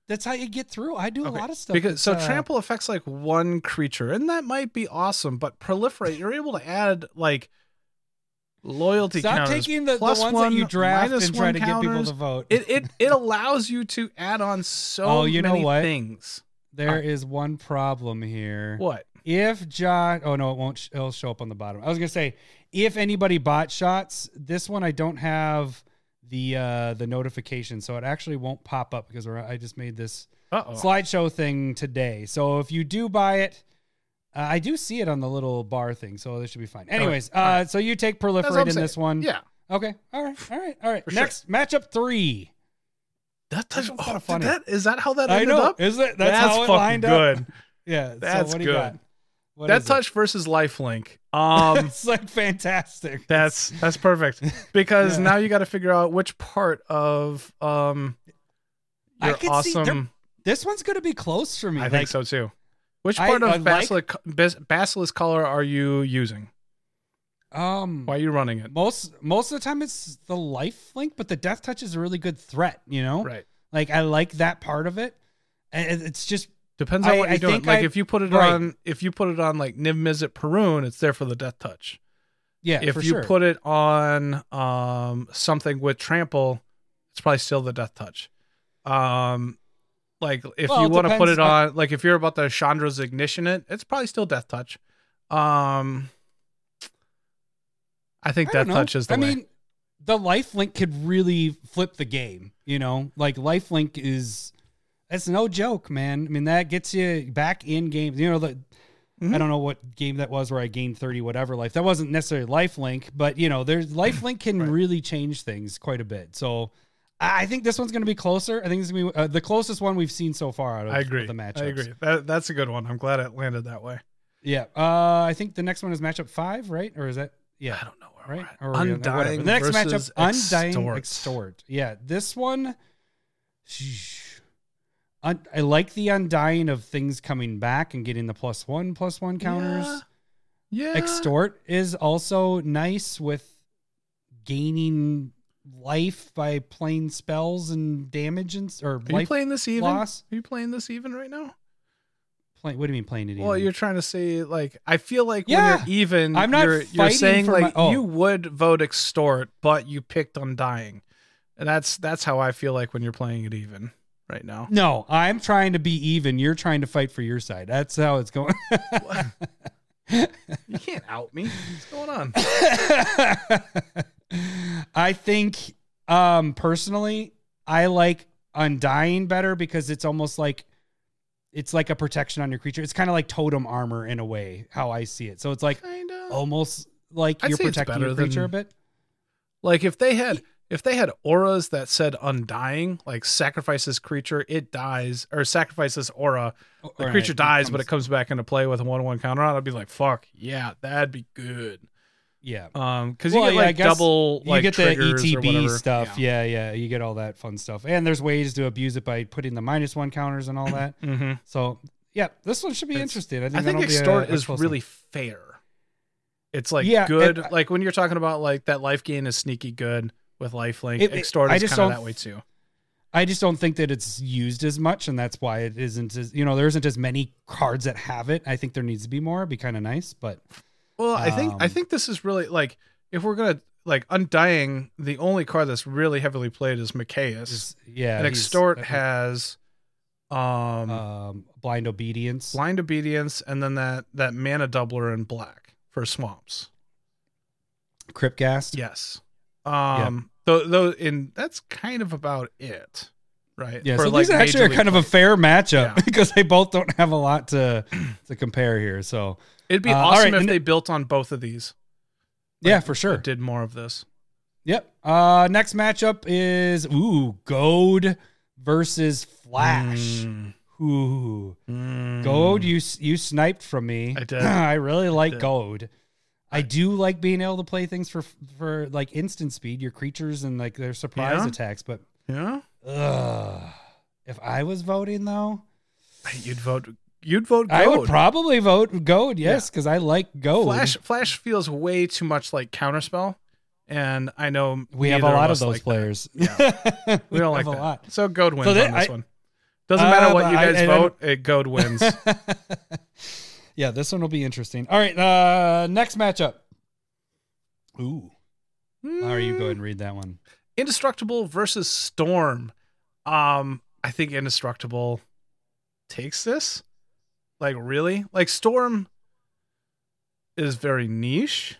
That's how you get through. I do a lot of stuff. Because so uh, trample affects like one creature, and that might be awesome. But proliferate, you're able to add like loyalty Stop counters, taking the, the plus ones one, that you draft and try to get people to vote. It it it allows you to add on so Oh, you know many what? things. There is one problem here. What? If John, oh no, it won't. sh- It'll show up on the bottom. I was gonna say if anybody bought shots, this one I don't have the uh the notification, so it actually won't pop up because we're, I just made this Uh oh. slideshow thing today. So if you do buy it, uh, I do see it on the little bar thing, so this should be fine. Anyways, all right. uh, so you take proliferate in saying. this one. Yeah. Okay. All right. All right. All right. For sure. Next matchup three. That touch. Oh, funny. that is that how that I ended know. up? Is it? That's, how it fucking lined good. up. Yeah. That's so what do you good. got? What that is it? touch versus lifelink. Um, it's like fantastic. that's that's perfect because Yeah. now you got to figure out which part of um I your can see they're- awesome. This one's gonna be close for me. I like, think so too. Which part I of like- basilisk bas- basilisk collar are you using? Um, Why are you running it? most most of the time it's the life link, but the death touch is a really good threat. You know, Right. like I like that part of it. And it- it's just Depends on I- what you're doing. Like I- if you put it right. on, if you put it on like Niv Mizzet Parun, it's there for the death touch. yeah. if you sure. put it on um something with trample, it's probably still the death touch. Um, like if Well, you want to put it on- like if you're about the Chandra's ignition, it it's probably still death touch. Um, I think I death touch is the I way. mean, the life link could really flip the game. You know, like life link is that's no joke, man. I mean, that gets you back in games. You know, the Mhm. I don't know what game that was where I gained thirty whatever life. That wasn't necessarily life link, but you know, there's life link can Right. really change things quite a bit. So. I think this one's going to be closer. I think it's going to be uh, the closest one we've seen so far out of, I agree. the matchups. I agree. That that's a good one. I'm glad it landed that way. Yeah. Uh, I think the next one is matchup five, right? Or is that? Yeah. I don't know where right? Or Undying. The next matchup, versus Undying Extort. Extort. Yeah, this one. sheesh. I like the Undying of things coming back and getting the plus one, plus one counters. Yeah. yeah. Extort is also nice with gaining life by playing spells and damage and or Are you playing this even? loss. Are you playing this even right now? Play, what do you mean playing it? Even? Well, you're trying to say like I feel like Yeah. when you're even, I'm not You're, you're saying like my- oh. you would vote extort, but you picked undying, and that's that's how I feel like when you're playing it even right now. no, I'm trying to be even. You're trying to fight for your side. That's how it's going. You can't out me. What's going on? I think um personally I like undying better because it's almost like it's like a protection on your creature. It's kind of like totem armor in a way, how I see it. So it's like Kind of. almost like I'd you're protecting your creature a bit. Like if they had if they had auras that said undying, like sacrifices creature, it dies, or sacrifices aura, the Or creature it dies, but it comes back into play with a one one counter on. it, I'd be like, fuck yeah, that'd be good. Yeah. Um, because Well, you get yeah, like double You like get the ETB stuff. Yeah. yeah, You get all that fun stuff. And there's ways to abuse it by putting the minus one counters and all that. Mm-hmm. So, yeah, this one should be It's- interesting. I think, I think that'll be a- a is really one. fair. It's like Yeah, good. and I- like when you're talking about like that life gain is sneaky good with lifelink. It- it- extort I is just kind of don't- that way too. I just don't think that it's used as much, and that's why it isn't as you know there isn't as many cards that have it. I think there needs to be more. It'd be kind of nice, but Well, I think I Um, think this is really like if we're gonna like undying, the only card that's really heavily played is Mikaeus. yeah, and extort has um um, blind obedience. blind obedience and then that that mana doubler in black for swamps. Crypt Ghast. Yes. Um though though and that's kind of about it. Right. Yeah, For, so like, these actually are kind of a fair matchup Yeah. because they both don't have a lot to to compare here. So It'd be Uh, awesome right, if they built on both of these. yeah, for sure. Did more of this. Yep. Uh, next matchup is ooh Goad versus Flash. Mm. Ooh. Mm. Goad, you you sniped from me. I did. I really like did. Goad. I do like being able to play things for for like instant speed, your creatures and like their surprise Yeah? attacks. But Yeah. ugh, if I was voting though, You'd vote you'd vote I would probably vote Goad. Yes, because I like Goad. Flash Flash feels way too much like counterspell. And I know we have a lot of us those like that. players. Yeah. We don't like have that. a lot. So Goad wins So on this I- one. Doesn't Uh, matter what you guys I don't- vote, it Goad wins. yeah, this one will be interesting. All right, uh, next matchup. Ooh, how are you go ahead and read that one? Indestructible versus Storm. Um, I think Indestructible takes this. Like really? Like Storm is very niche.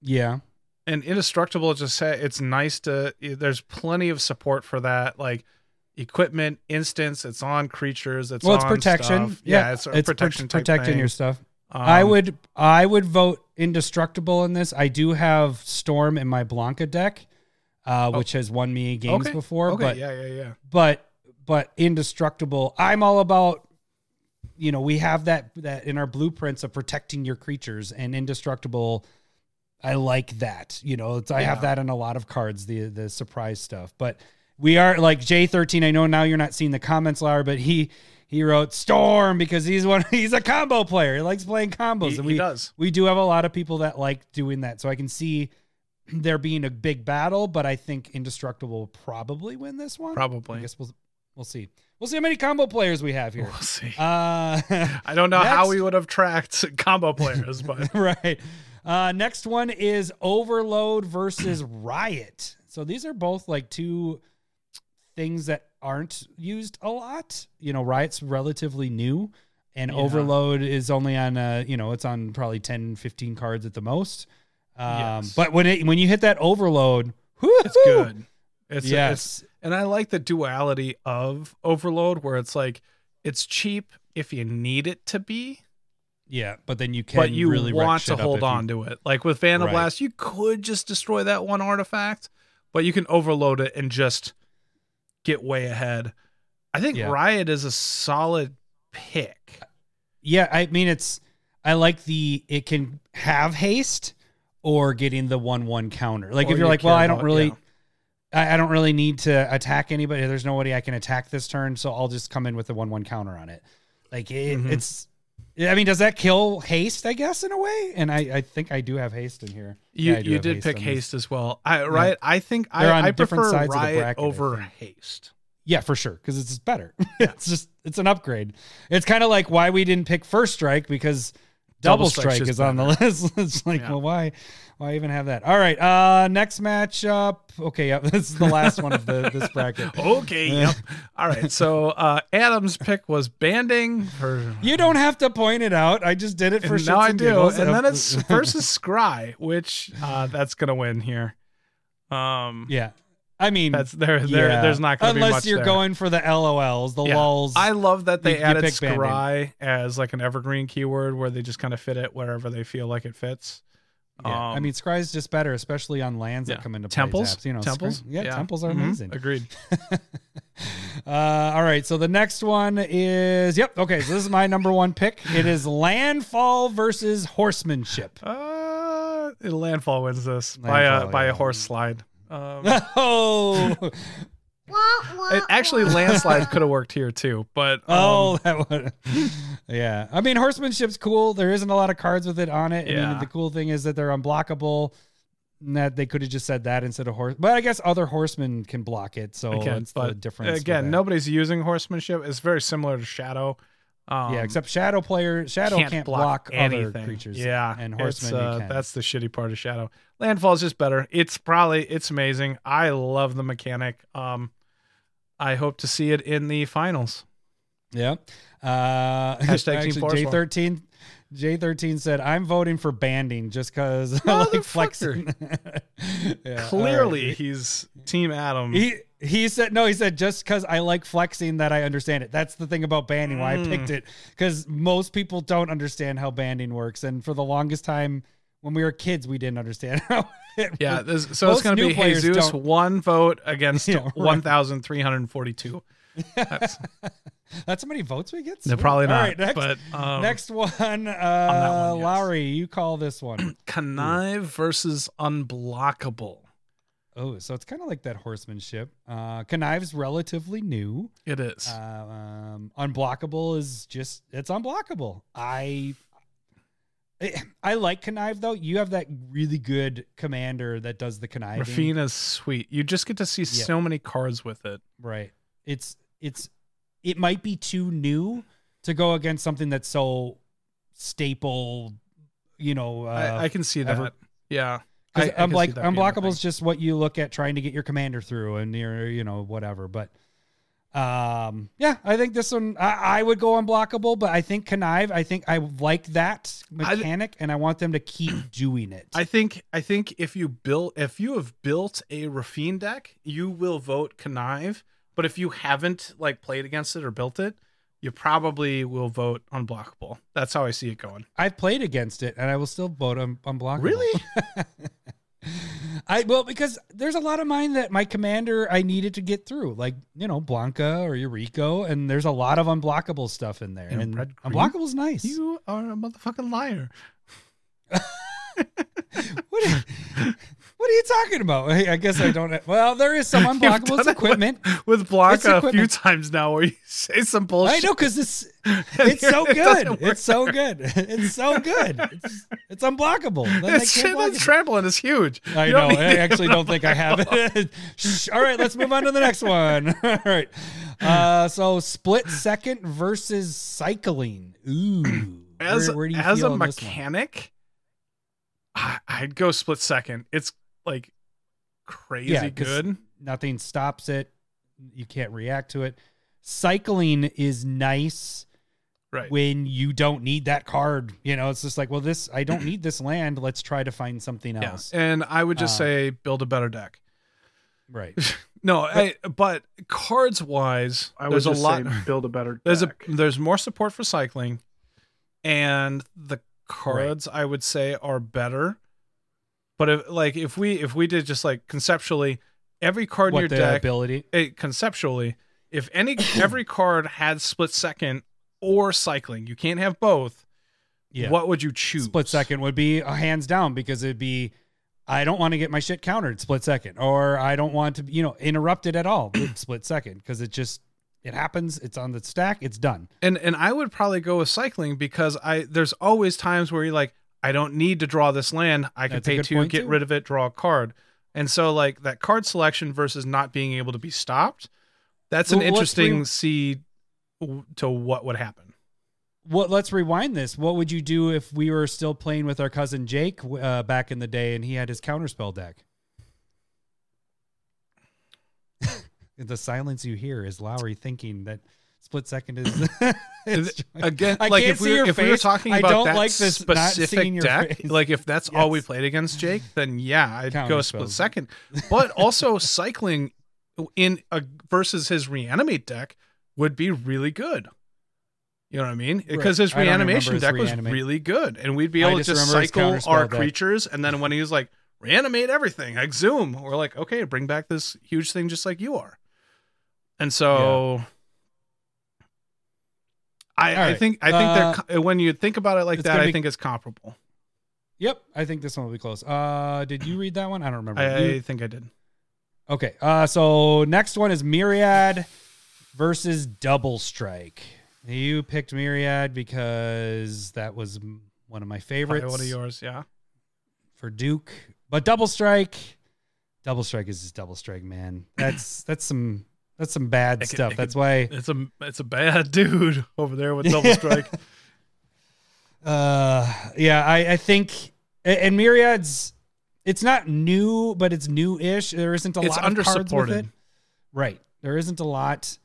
Yeah, and indestructible just say it's nice to there's plenty of support for that like equipment instance it's on creatures it's well, it's on protection. stuff. yeah, it's a it's protection pro- type protecting thing. your stuff. Um, I would, I would vote indestructible in this. I do have Storm in my Blanca deck, uh, which has won me games Oh. okay, before. okay but yeah yeah yeah but but indestructible i'm all about you know we have that that in our blueprints of protecting your creatures and indestructible i like that you know it's, i have that in a lot of cards the the surprise stuff but we are like j13 i know now you're not seeing the comments Lara, but he he wrote storm because he's one he's a combo player he likes playing combos he, and he we does we do have a lot of people that like doing that so i can see there being a big battle but i think indestructible will probably win this one Probably. I guess we'll we'll see. We'll see how many combo players we have here. we'll see Uh, i don't know how we would have tracked combo players but right. Uh, next one is Overload versus Riot. So these are both like two things that aren't used a lot. You know, Riot's relatively new, and Yeah. Overload is only on. Uh, you know, it's on probably 10, 15 cards at the most. Um, Yes. But when it when you hit that Overload, it's whoo-hoo! good it's yes. it's and i like the duality of overload where it's like it's cheap if you need it to be yeah, but then you can but you really want to hold if you- on to it. Like with Vandal Right. Blast, you could just destroy that one artifact, but you can overload it and just get way ahead. I think Yeah. Riot is a solid pick. Yeah, I mean it's I like the it can have haste or getting the one one counter. Like Or if you're you like, well, I don't really yeah. I, I don't really need to attack anybody. There's nobody I can attack this turn, so I'll just come in with the one one counter on it. Like it, Mhm. it's I mean, does that kill haste, I guess, in a way? And I, I think I do have haste in here. You Yeah, you did pick haste as well. I right. I think I, They're on I different prefer sides of the Riot bracket, over haste. Yeah, for sure, because it's better. it's just it's an upgrade. It's kind of like why we didn't pick first strike because double, Double strike is on the list. it's like, Yeah. well, why why even have that? All right, uh next matchup. Okay, yeah, this is the last one of the this bracket. Okay. yep. All right. So uh Adam's pick was banding for You don't have to point it out. I just did it for now I and do. giggles. And then it's versus Scry, which uh that's gonna win here. Um yeah. I mean, that's there there yeah. there's not gonna be unless you're there. going for the LOLs, the Yeah. lulls. I love that they You- you added banding. scry as like an evergreen keyword where they just kind of fit it wherever they feel like it fits. Yeah. I Um, mean, Scry's just better, especially on lands yeah. that come into play. temples, Zaps. You know, temples, Scry- yeah, temples are Mhm. amazing. Agreed. Uh, all right, so the next one is yep. Okay, so this is my number one pick. It is landfall versus horsemanship. Uh, landfall wins this by a Landfall, by a horse slide. Um, oh, it- actually, wah. landslide could have worked here too, but um, oh, that one. yeah, I mean horsemanship's cool. There isn't a lot of cards with it on it. I Yeah. mean, the cool thing is that they're unblockable. and That they could have just said that instead of horse, but I guess other horsemen can block it. So again, it's the difference. with again, nobody's using horsemanship. It's very similar to shadow. Um, yeah, except shadow player, shadow can't, block, other creatures. Yeah, and it's, horsemen uh, that's the shitty part of shadow. Landfall is just better. It's probably it's amazing. I love the mechanic. Um, I hope to see it in the finals. Yeah. Uh, Hashtag Team Forest J thirteen. J thirteen said, "I'm voting for banding just because I like flexing." Yeah, Clearly, right. he's Team Adam. he he said no. He said just because I like flexing that I understand it. That's the thing about banding. Why I Mm. picked it because most people don't understand how banding works, and for the longest time when we were kids, we didn't understand how. Yeah, this, so it's going to be Jesus don't- one vote against Yeah, right. one thousand three hundred forty-two. That's, That's how many votes we get. no, probably not. right, next, but um, next one, uh, one, yes. Lowry, you call this one. connive versus unblockable. Oh, so it's kind of like that horsemanship. Uh, Connive's relatively new. It is. Uh, um, unblockable is just it's unblockable. I I- I like connive though. You have that really good commander that does the conniving. Raffine's sweet. You just get to see Yeah. so many cards with it. Right. It's it's it might be too new to go against something that's so staple. You know, uh, I, I can see that. ever- yeah. I- I can see unblock, that unblockable is just what you look at trying to get your commander through and your, you know, whatever. But um, yeah, I think this one I, I would go unblockable, but I think connive. I think I like that I- mechanic, and I want them to keep doing it. I think I think if you build if you have built a Raffine deck, you will vote connive. But if you haven't like played against it or built it, you probably will vote unblockable. That's how I see it going. I've played against it, and I will still vote un- unblockable. Really? I well because there's a lot of mine that my commander I needed to get through, like you know Blanca or Yuriko, and there's a lot of unblockable stuff in there. And And, unblockable's nice. You are a motherfucking liar. What are, what are you talking about? I I guess I don't. Well, there is some unblockable done It's it equipment. With block a few times now where you say some bullshit. I know because it's it's so good. It's so good. It's so good. It's, it's unblockable. It's, can't block that it. trampoline is huge. I You know. I actually don't think I have it. All right, let's move on to the next one. All right. Uh, so split second versus cycling. Ooh. as Where- where as a on this one? mechanic, I, I'd go split second. It's like crazy Yeah, 'cause good. Nothing stops it. You can't react to it. Cycling is nice Right. when you don't need that card. You know, it's just like, well, this I don't need this land. Let's try to find something yeah. else. And I would just Uh, say build a better deck. Right. No, I, but cards wise, I would there's a lot. say build a better There's a there's more support for cycling, and the cards I would say are better. But if like if we if we did just like conceptually every card in your deck ability? it, conceptually, if any every card had split second or cycling, you can't have both. Yeah. What would you choose? split second would be a hands down because it'd be I don't want to get my shit countered split second or I don't want to you know interrupted at all split second because it just it happens it's on the stack it's done And and I would probably go with cycling because I there's always times where you're like, I don't need to draw this land. I can That's pay two, get too. rid of it, draw a card. And so like that card selection versus not being able to be stopped, that's an Well, interesting re- seed to what would happen. what let's rewind this what would you do if we were still playing with our cousin Jake uh, back in the day and he had his counterspell deck the silence you hear is Lowry thinking that split second is Again, I like if we if we were talking I about don't that like this specific deck, face. like if that's all we played against Jake, then yeah, I'd go Counter split second. But also cycling in a versus his reanimate deck would be really good. You know what I mean? Because his I don't reanimation his deck was really good, and we'd be I able to just his cycle our deck. creatures. And then when he was like reanimate everything, like zoom, we're like, okay, bring back this huge thing just like you are. And so. I, All I think I think they're Uh, when you think about it like that, gonna I think it's comparable. yep I think this one will be close uh did you read that one I don't remember I, You- I think I did. Okay. Uh, so next one is Myriad versus Double Strike. You picked Myriad because that was one of my favorites Probably one of yours, yeah. for Duke. But Double Strike, Double Strike is just Double Strike, man. That's that's some that's some bad It stuff. That's could- why. It's a it's a bad dude over there with double strike. Uh, yeah, I I think and Myriad's. It's not new, but it's new-ish. There isn't a It's lot of cards with it. Right. There isn't a lot.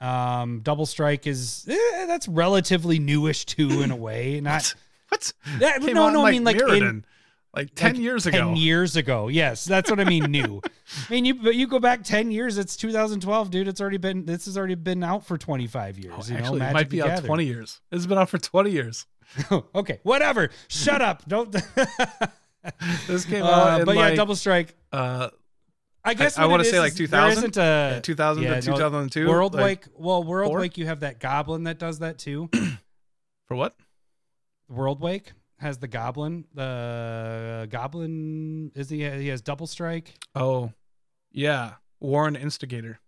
Um, Double Strike is eh, that's relatively newish too in a way. Not what? that, Came no, no. in, I mean like in, Mirrodin, like ten like years 10 ago. years ago. Yes, that's what I mean. New. I mean, you but you go back ten years. It's 2012, dude. It's already been. This has already been out for 25 years. Oh, you know, actually, it might be out twenty years. It's been out for twenty years. okay, whatever. Shut up. Don't. This came Uh, out in but yeah, Double Strike. uh, I guess I what wanna say, like 2000? isn't a 2000 yeah, to no, 2002. World like, Wake. Well, World four? Wake, you have that Goblin that does that too. for what? Worldwake has the Goblin. The Goblin is he? He has Double Strike. Oh, yeah, Warren Instigator.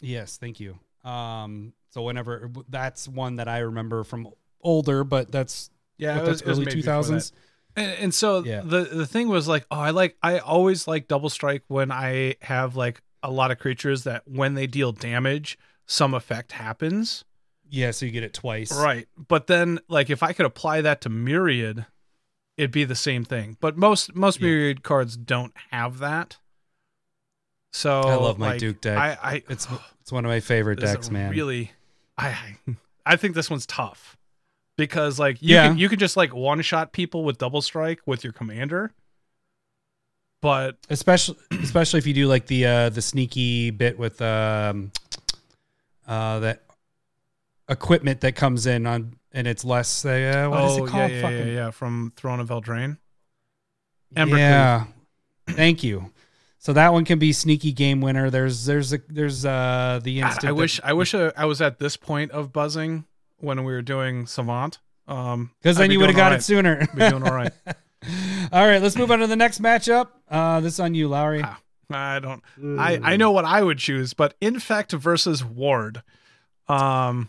Yes, thank you. Um, so whenever that's one that I remember from older, but that's Yeah, what, was, that's it was early two thousands. And, and so Yeah. the the thing was like, oh, I like I always like double strike when I have like a lot of creatures that when they deal damage, some effect happens. Yeah, so you get it twice. Right. But then like if I could apply that to myriad, it'd be the same thing. But most most Yeah. myriad cards don't have that. So I love my like, Duke deck. I, I It's it's one of my favorite decks, man. Really, I I think this one's tough because like you Yeah. can you can just like one shot people with double strike with your commander, but especially especially if you do like the uh the sneaky bit with um uh that equipment that comes in on and it's less uh, what is oh it called yeah, yeah, Fucking- yeah, yeah, from Throne of Eldraine. Embercleave. yeah thank you so that one can be sneaky game winner there's there's a there's uh the God, instant I that- wish I wish uh, I was at this point of buzzing when we were doing Savant. Um, because then be you would have got all it sooner. Be doing all right. all right let's move on to the next matchup uh this on you Lowry Ah, I don't. I I know what I would choose, but Infect versus Ward. Um,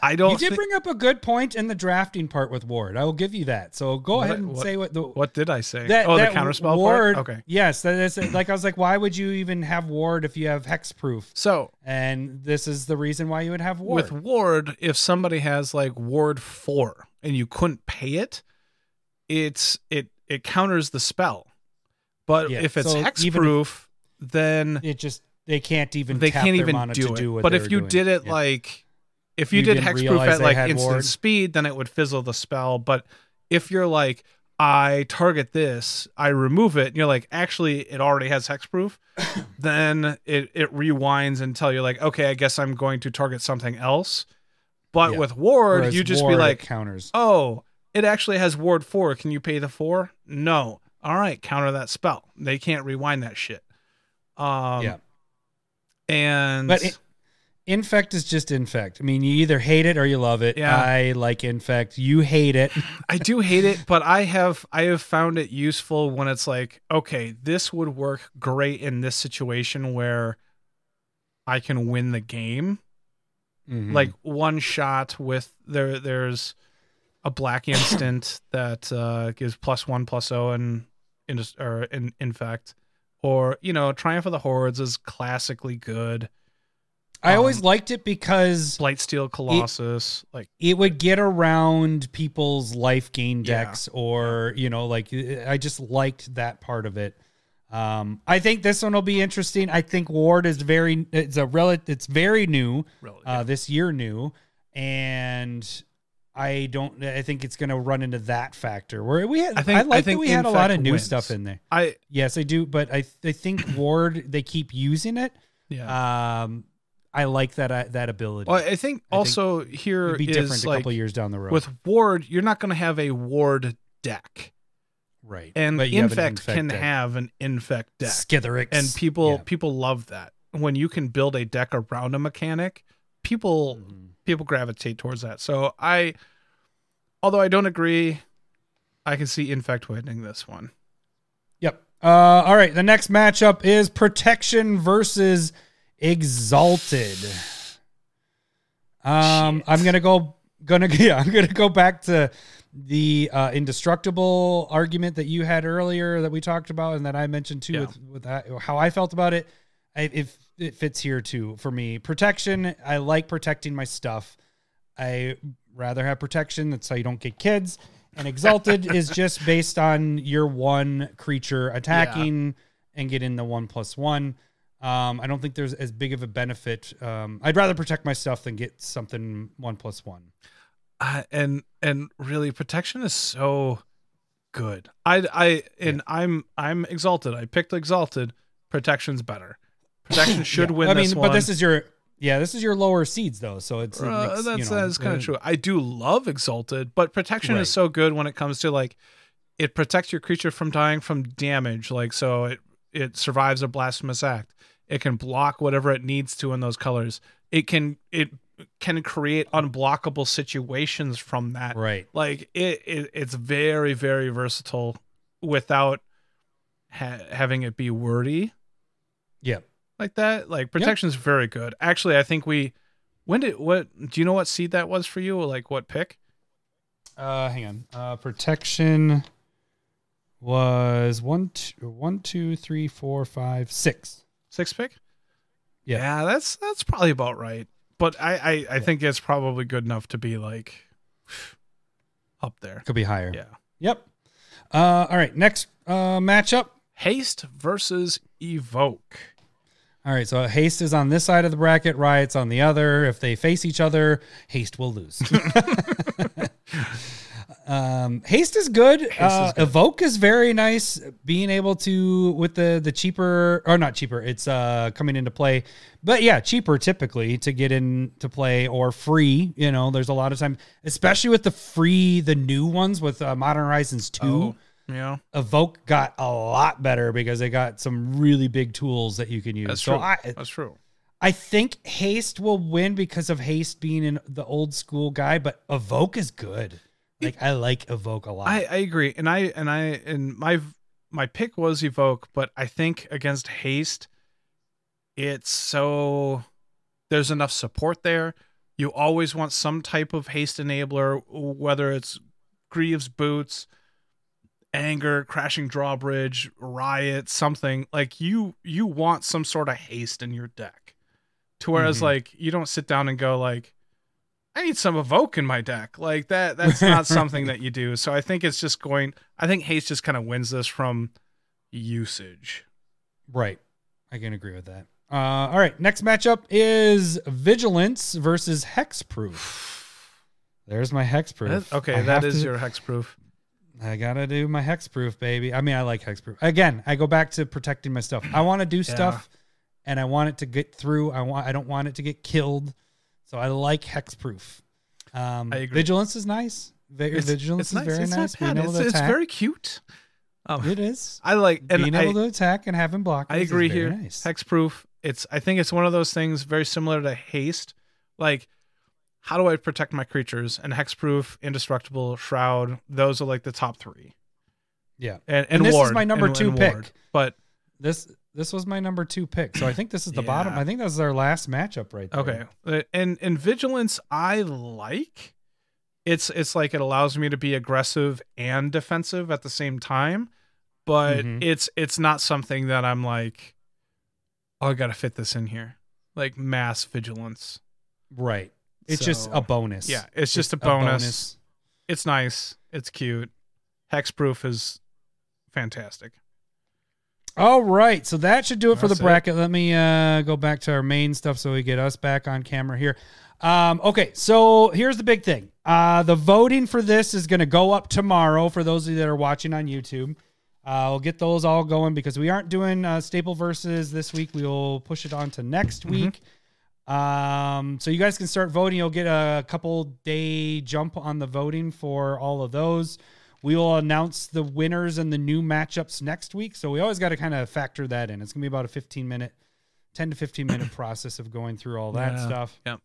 I don't. you did thi- bring up a good point in the drafting part with Ward. I will give you that. So go What- ahead and what- say what the What did I say? that, oh, that the counterspell ward, part. Okay. Yes, that is like I was like, why would you even have ward if you have hexproof? So And this is the reason why you would have ward. with Ward, if somebody has like Ward four and you couldn't pay it, it's it it counters the spell. But Yeah, if it's so hexproof, then it just they can't even they can't even do it. do but if you doing. did it Yeah. like if you, You did hexproof at like instant ward? speed, then it would fizzle the spell. But if you're like, I target this, I remove it, and you're like, actually, it already has hexproof, then it it rewinds until you're like, okay, I guess I'm going to target something else. But Yeah. with ward, Whereas you just ward, be like, counters. oh, it actually has ward four. Can you pay the four? No. All right, counter that spell. They can't rewind that shit. Um, Yeah. And But it- Infect is just infect. I mean, you either hate it or you love it. Yeah. I like infect. You hate it. I do hate it, but I have I have found it useful when it's like, okay, this would work great in this situation where I can win the game. Mhm. Like one shot with there there's a black instant that uh gives plus one plus O and in or in infect. Or, you know, Triumph of the Hordes is classically good. I always um, liked it because Blightsteel Colossus, like it would get around people's life gain Yeah. decks or you know like i just liked that part of it um i think this one will be interesting i think ward is very it's a rel it's very new uh this year new and i don't i think it's going to run into that factor where we had I i, think- I like that think we had a lot of new wins. stuff in there I yes i do but i i think ward they keep using it yeah. um i like that uh, that ability well, I think also here it'd be is different a like couple years down the road with Ward, you're not going to have a Ward deck, right and an Infect, can deck. have an Infect deck, Skithiryx. and people Yeah. people love that when you can build a deck around a mechanic. People Mhm. People gravitate towards that. So I, although I don't agree, I can see Infect winning this one. Yep. Uh, all right. The next matchup is Protection versus Exalted. Um, I'm gonna go. Gonna yeah. I'm gonna go back to the uh, indestructible argument that you had earlier that we talked about and that I mentioned too Yeah. with with that, how I felt about it. I, if it fits here too for me, protection. I like protecting my stuff. I rather have protection. That's how you don't get kids. And exalted is just based on your one creature attacking and getting the one plus one. Um, I don't think there's as big of a benefit. Um, I'd rather protect my stuff than get something one plus one. uh, and and really protection is so good i i and i'm i'm exalted i picked exalted protection's better protection should Yeah. win I mean, this but one this is your yeah, this is your lower seeds though, so it's it Uh, makes, that's you know, that's kind of true i do love exalted but protection Right. is so good when it comes to like it protects your creature from dying from damage like so it it survives a blasphemous act it can block whatever it needs to in those colors it can it can create unblockable situations from that Right. like it, it it's very very versatile without ha- having it be wordy Yeah. Like that like protection's very good actually i think we when did what do you know what seed that was for you like what pick Uh, hang on. Uh, protection was one, two, one, two, three, four, five, six. six pick Yeah. that's that's probably about right but i i, I think it's probably good enough to be like up there Could be higher. yeah Yep. Uh, all right. Next uh, matchup. haste versus evoke All right. So haste is on this side of the bracket. Riot's on the other. If they face each other, haste will lose. um, haste is good. uh, is good. Evoke is very nice. Being able to with the the cheaper or not cheaper. It's uh coming into play, but yeah, cheaper typically to get into play or free. You know, there's a lot of time, especially with the free the new ones with uh, Modern Horizons two. Oh, yeah Evoke got a lot better because they got some really big tools that you can use. that's so true I that's true I think Haste will win because of Haste being in the old school guy, but Evoke is good. Like I like Evoke a lot. I, I agree, and I and I and my my pick was evoke, but I think against haste, it's so there's enough support there. You always want some type of haste enabler, whether it's Greaves boots, anger, crashing drawbridge, riot, something like you you want some sort of haste in your deck. To whereas Mhm. like you don't sit down and go like I need some evoke in my deck. Like that that's not something that you do. So I think it's just going I think haste just kind of wins this from usage. right. I can agree with that. Uh, all right. Next matchup is Vigilance versus Hexproof. There's my Hexproof. That- okay, I that is to- your hexproof. I gotta do my hexproof, baby. I mean, I like hexproof. Again, I go back to protecting my stuff. I want to do stuff, and I want it to get through. I want. I don't want it to get killed. So I like hexproof. Um, I agree. Vigilance is nice. Vi- vigilance is very it's nice. Being able It's, to it's very cute. Um, It is. I like and Being I, able to attack and him block. I agree very here. Nice. Hexproof. It's I think it's one of those things very similar to haste. Like, how do I protect my creatures? And hexproof, indestructible, shroud. Those are like the top three. Yeah. And, And this is my number and- two and pick. ward. But This this was my number two pick. So I think this is the bottom. I think this is our last matchup right there. okay, Uh, and and vigilance I like. It's it's like it allows me to be aggressive and defensive at the same time, but Mhm. it's it's not something that I'm like, oh, I got to fit this in here, like mass vigilance. Right. It's just a bonus. Yeah, it's just, a, a bonus. bonus. It's nice. It's cute. Hexproof is fantastic. All right, so that should do it for the That's it. bracket. Let me uh, go back to our main stuff so we get us back on camera here. Um, okay, so here's the big thing. Uh, the voting for this is going to go up tomorrow for those of you that are watching on YouTube. Uh, we'll get those all going because we aren't doing uh, staple versus this week. We will push it on to next Mm-hmm. Um, so you guys can start voting. You'll get a couple day jump on the voting for all of those. We will announce the winners and the new matchups next week. So we always got to kind of factor that in. It's gonna be about a 15 minute, 10 to 15 minute process of going through all that Yeah. stuff. Yep.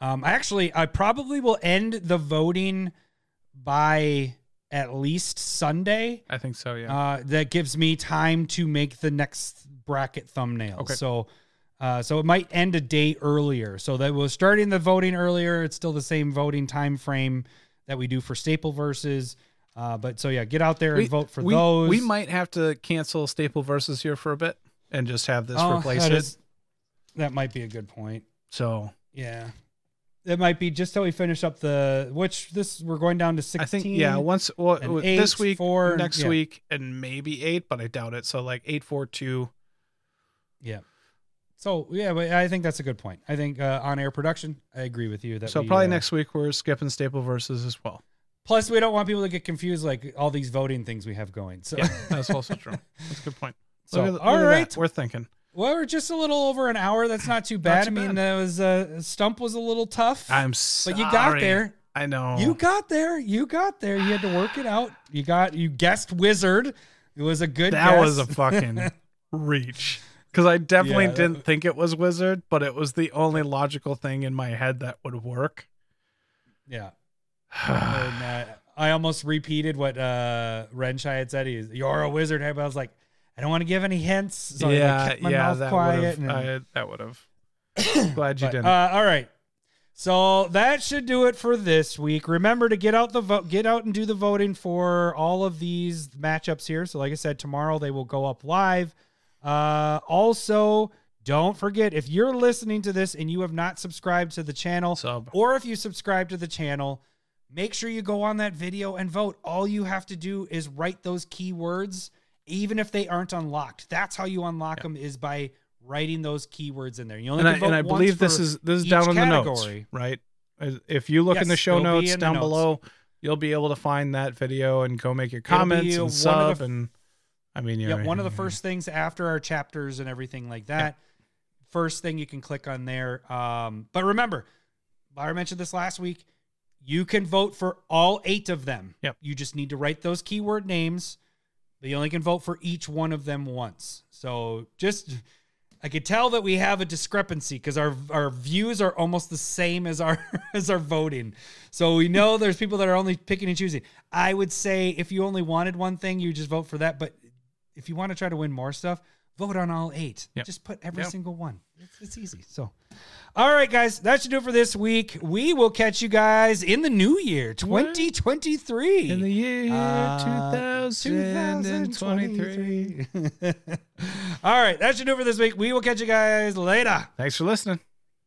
Um, actually, I probably will end the voting by at least Sunday. I think so. Yeah. Uh, that gives me time to make the next bracket thumbnail. Okay. So, uh, so it might end a day earlier. So that was starting the voting earlier. It's still the same voting time frame that we do for staple versus. Uh, but so yeah, get out there and vote for we, those. We might have to cancel staple versus here for a bit and just have this Oh, replace that it. is- that might be a good point. so Yeah. It might be just till we finish up the which this we're going down to sixteen. I think yeah. Once well, eight, this week, four, next yeah. week, and maybe eight, but I doubt it. So like eight, four, two. Yeah. So yeah, but I think that's a good point. I think uh, on air production, I agree with you that. So we, probably uh, next week we're skipping staple versus as well. Plus, we don't want people to get confused like all these voting things we have going. So, Yeah, that's also true. That's a good point. so at- all that. we're thinking. Well, we're just a little over an hour. That's not too bad. too I mean, that was uh, stump was a little tough, I'm sorry. but you got there. I know. You got there. You got there. You had to work it out. You got you guessed wizard. It was a good. that guess. was a fucking reach because I definitely Yeah, didn't think it was wizard, but it was the only logical thing in my head that would work. yeah. and, uh, I almost repeated what uh, Renshai had said. He's you're a wizard. But I was like, I don't want to give any hints. So I yeah, kept my yeah, mouth that quiet. would and- have. That would have. Glad you But, didn't. Uh, all right. So that should do it for this week. Remember to get out the vote, get out and do the voting for all of these matchups here. So, like I said, tomorrow they will go up live. Uh, also, don't forget if you're listening to this and you have not subscribed to the channel, Sub. or if you subscribe to the channel, make sure you go on that video and vote. All you have to do is write those keywords, even if they aren't unlocked. That's how you unlock them is by writing those keywords in there. You only and I, vote and I once believe this is this is down in the notes, category. right? If you look in the show be notes down notes. below, you'll be able to find that video and go make your comments and of sub the- and. I mean, Yeah, yeah, one of the first things after our chapters and everything like that. First thing you can click on there. Um, but remember, I mentioned this last week. You can vote for all eight of them. Yep. You just need to write those keyword names, but you only can vote for each one of them once. So just, I could tell that we have a discrepancy because our our views are almost the same as our as our voting. So we know there's people that are only picking and choosing. I would say if you only wanted one thing, you just vote for that. But if you want to try to win more stuff, vote on all eight. Yep. Just put every Yep. single one. It's, it's easy. So, all right, guys, that should do it for this week. We will catch you guys in the new year, 2023. in the year Uh, 2023. 2023. all right, that should do it for this week. We will catch you guys later. Thanks for listening,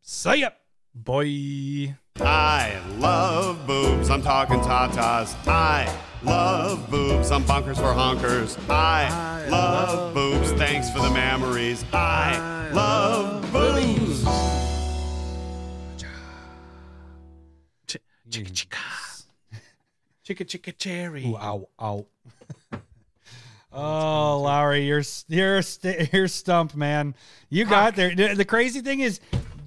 See ya. Boy. I love boobs. I'm talking tatas. I love boobs. I'm bonkers for honkers. I, love, boobs. Thanks for the memories. I, love boobs. Ch- chicka mm. chicka. Chicka chicka cherry. Ooh, ow, ow. oh, Lowry, you're you're st- you're stumped, man. You got there. The the crazy thing is,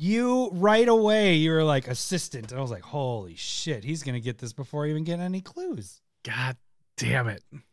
you right away you were like assistant, and I was like, holy shit, he's gonna get this before I even get any clues. God damn it.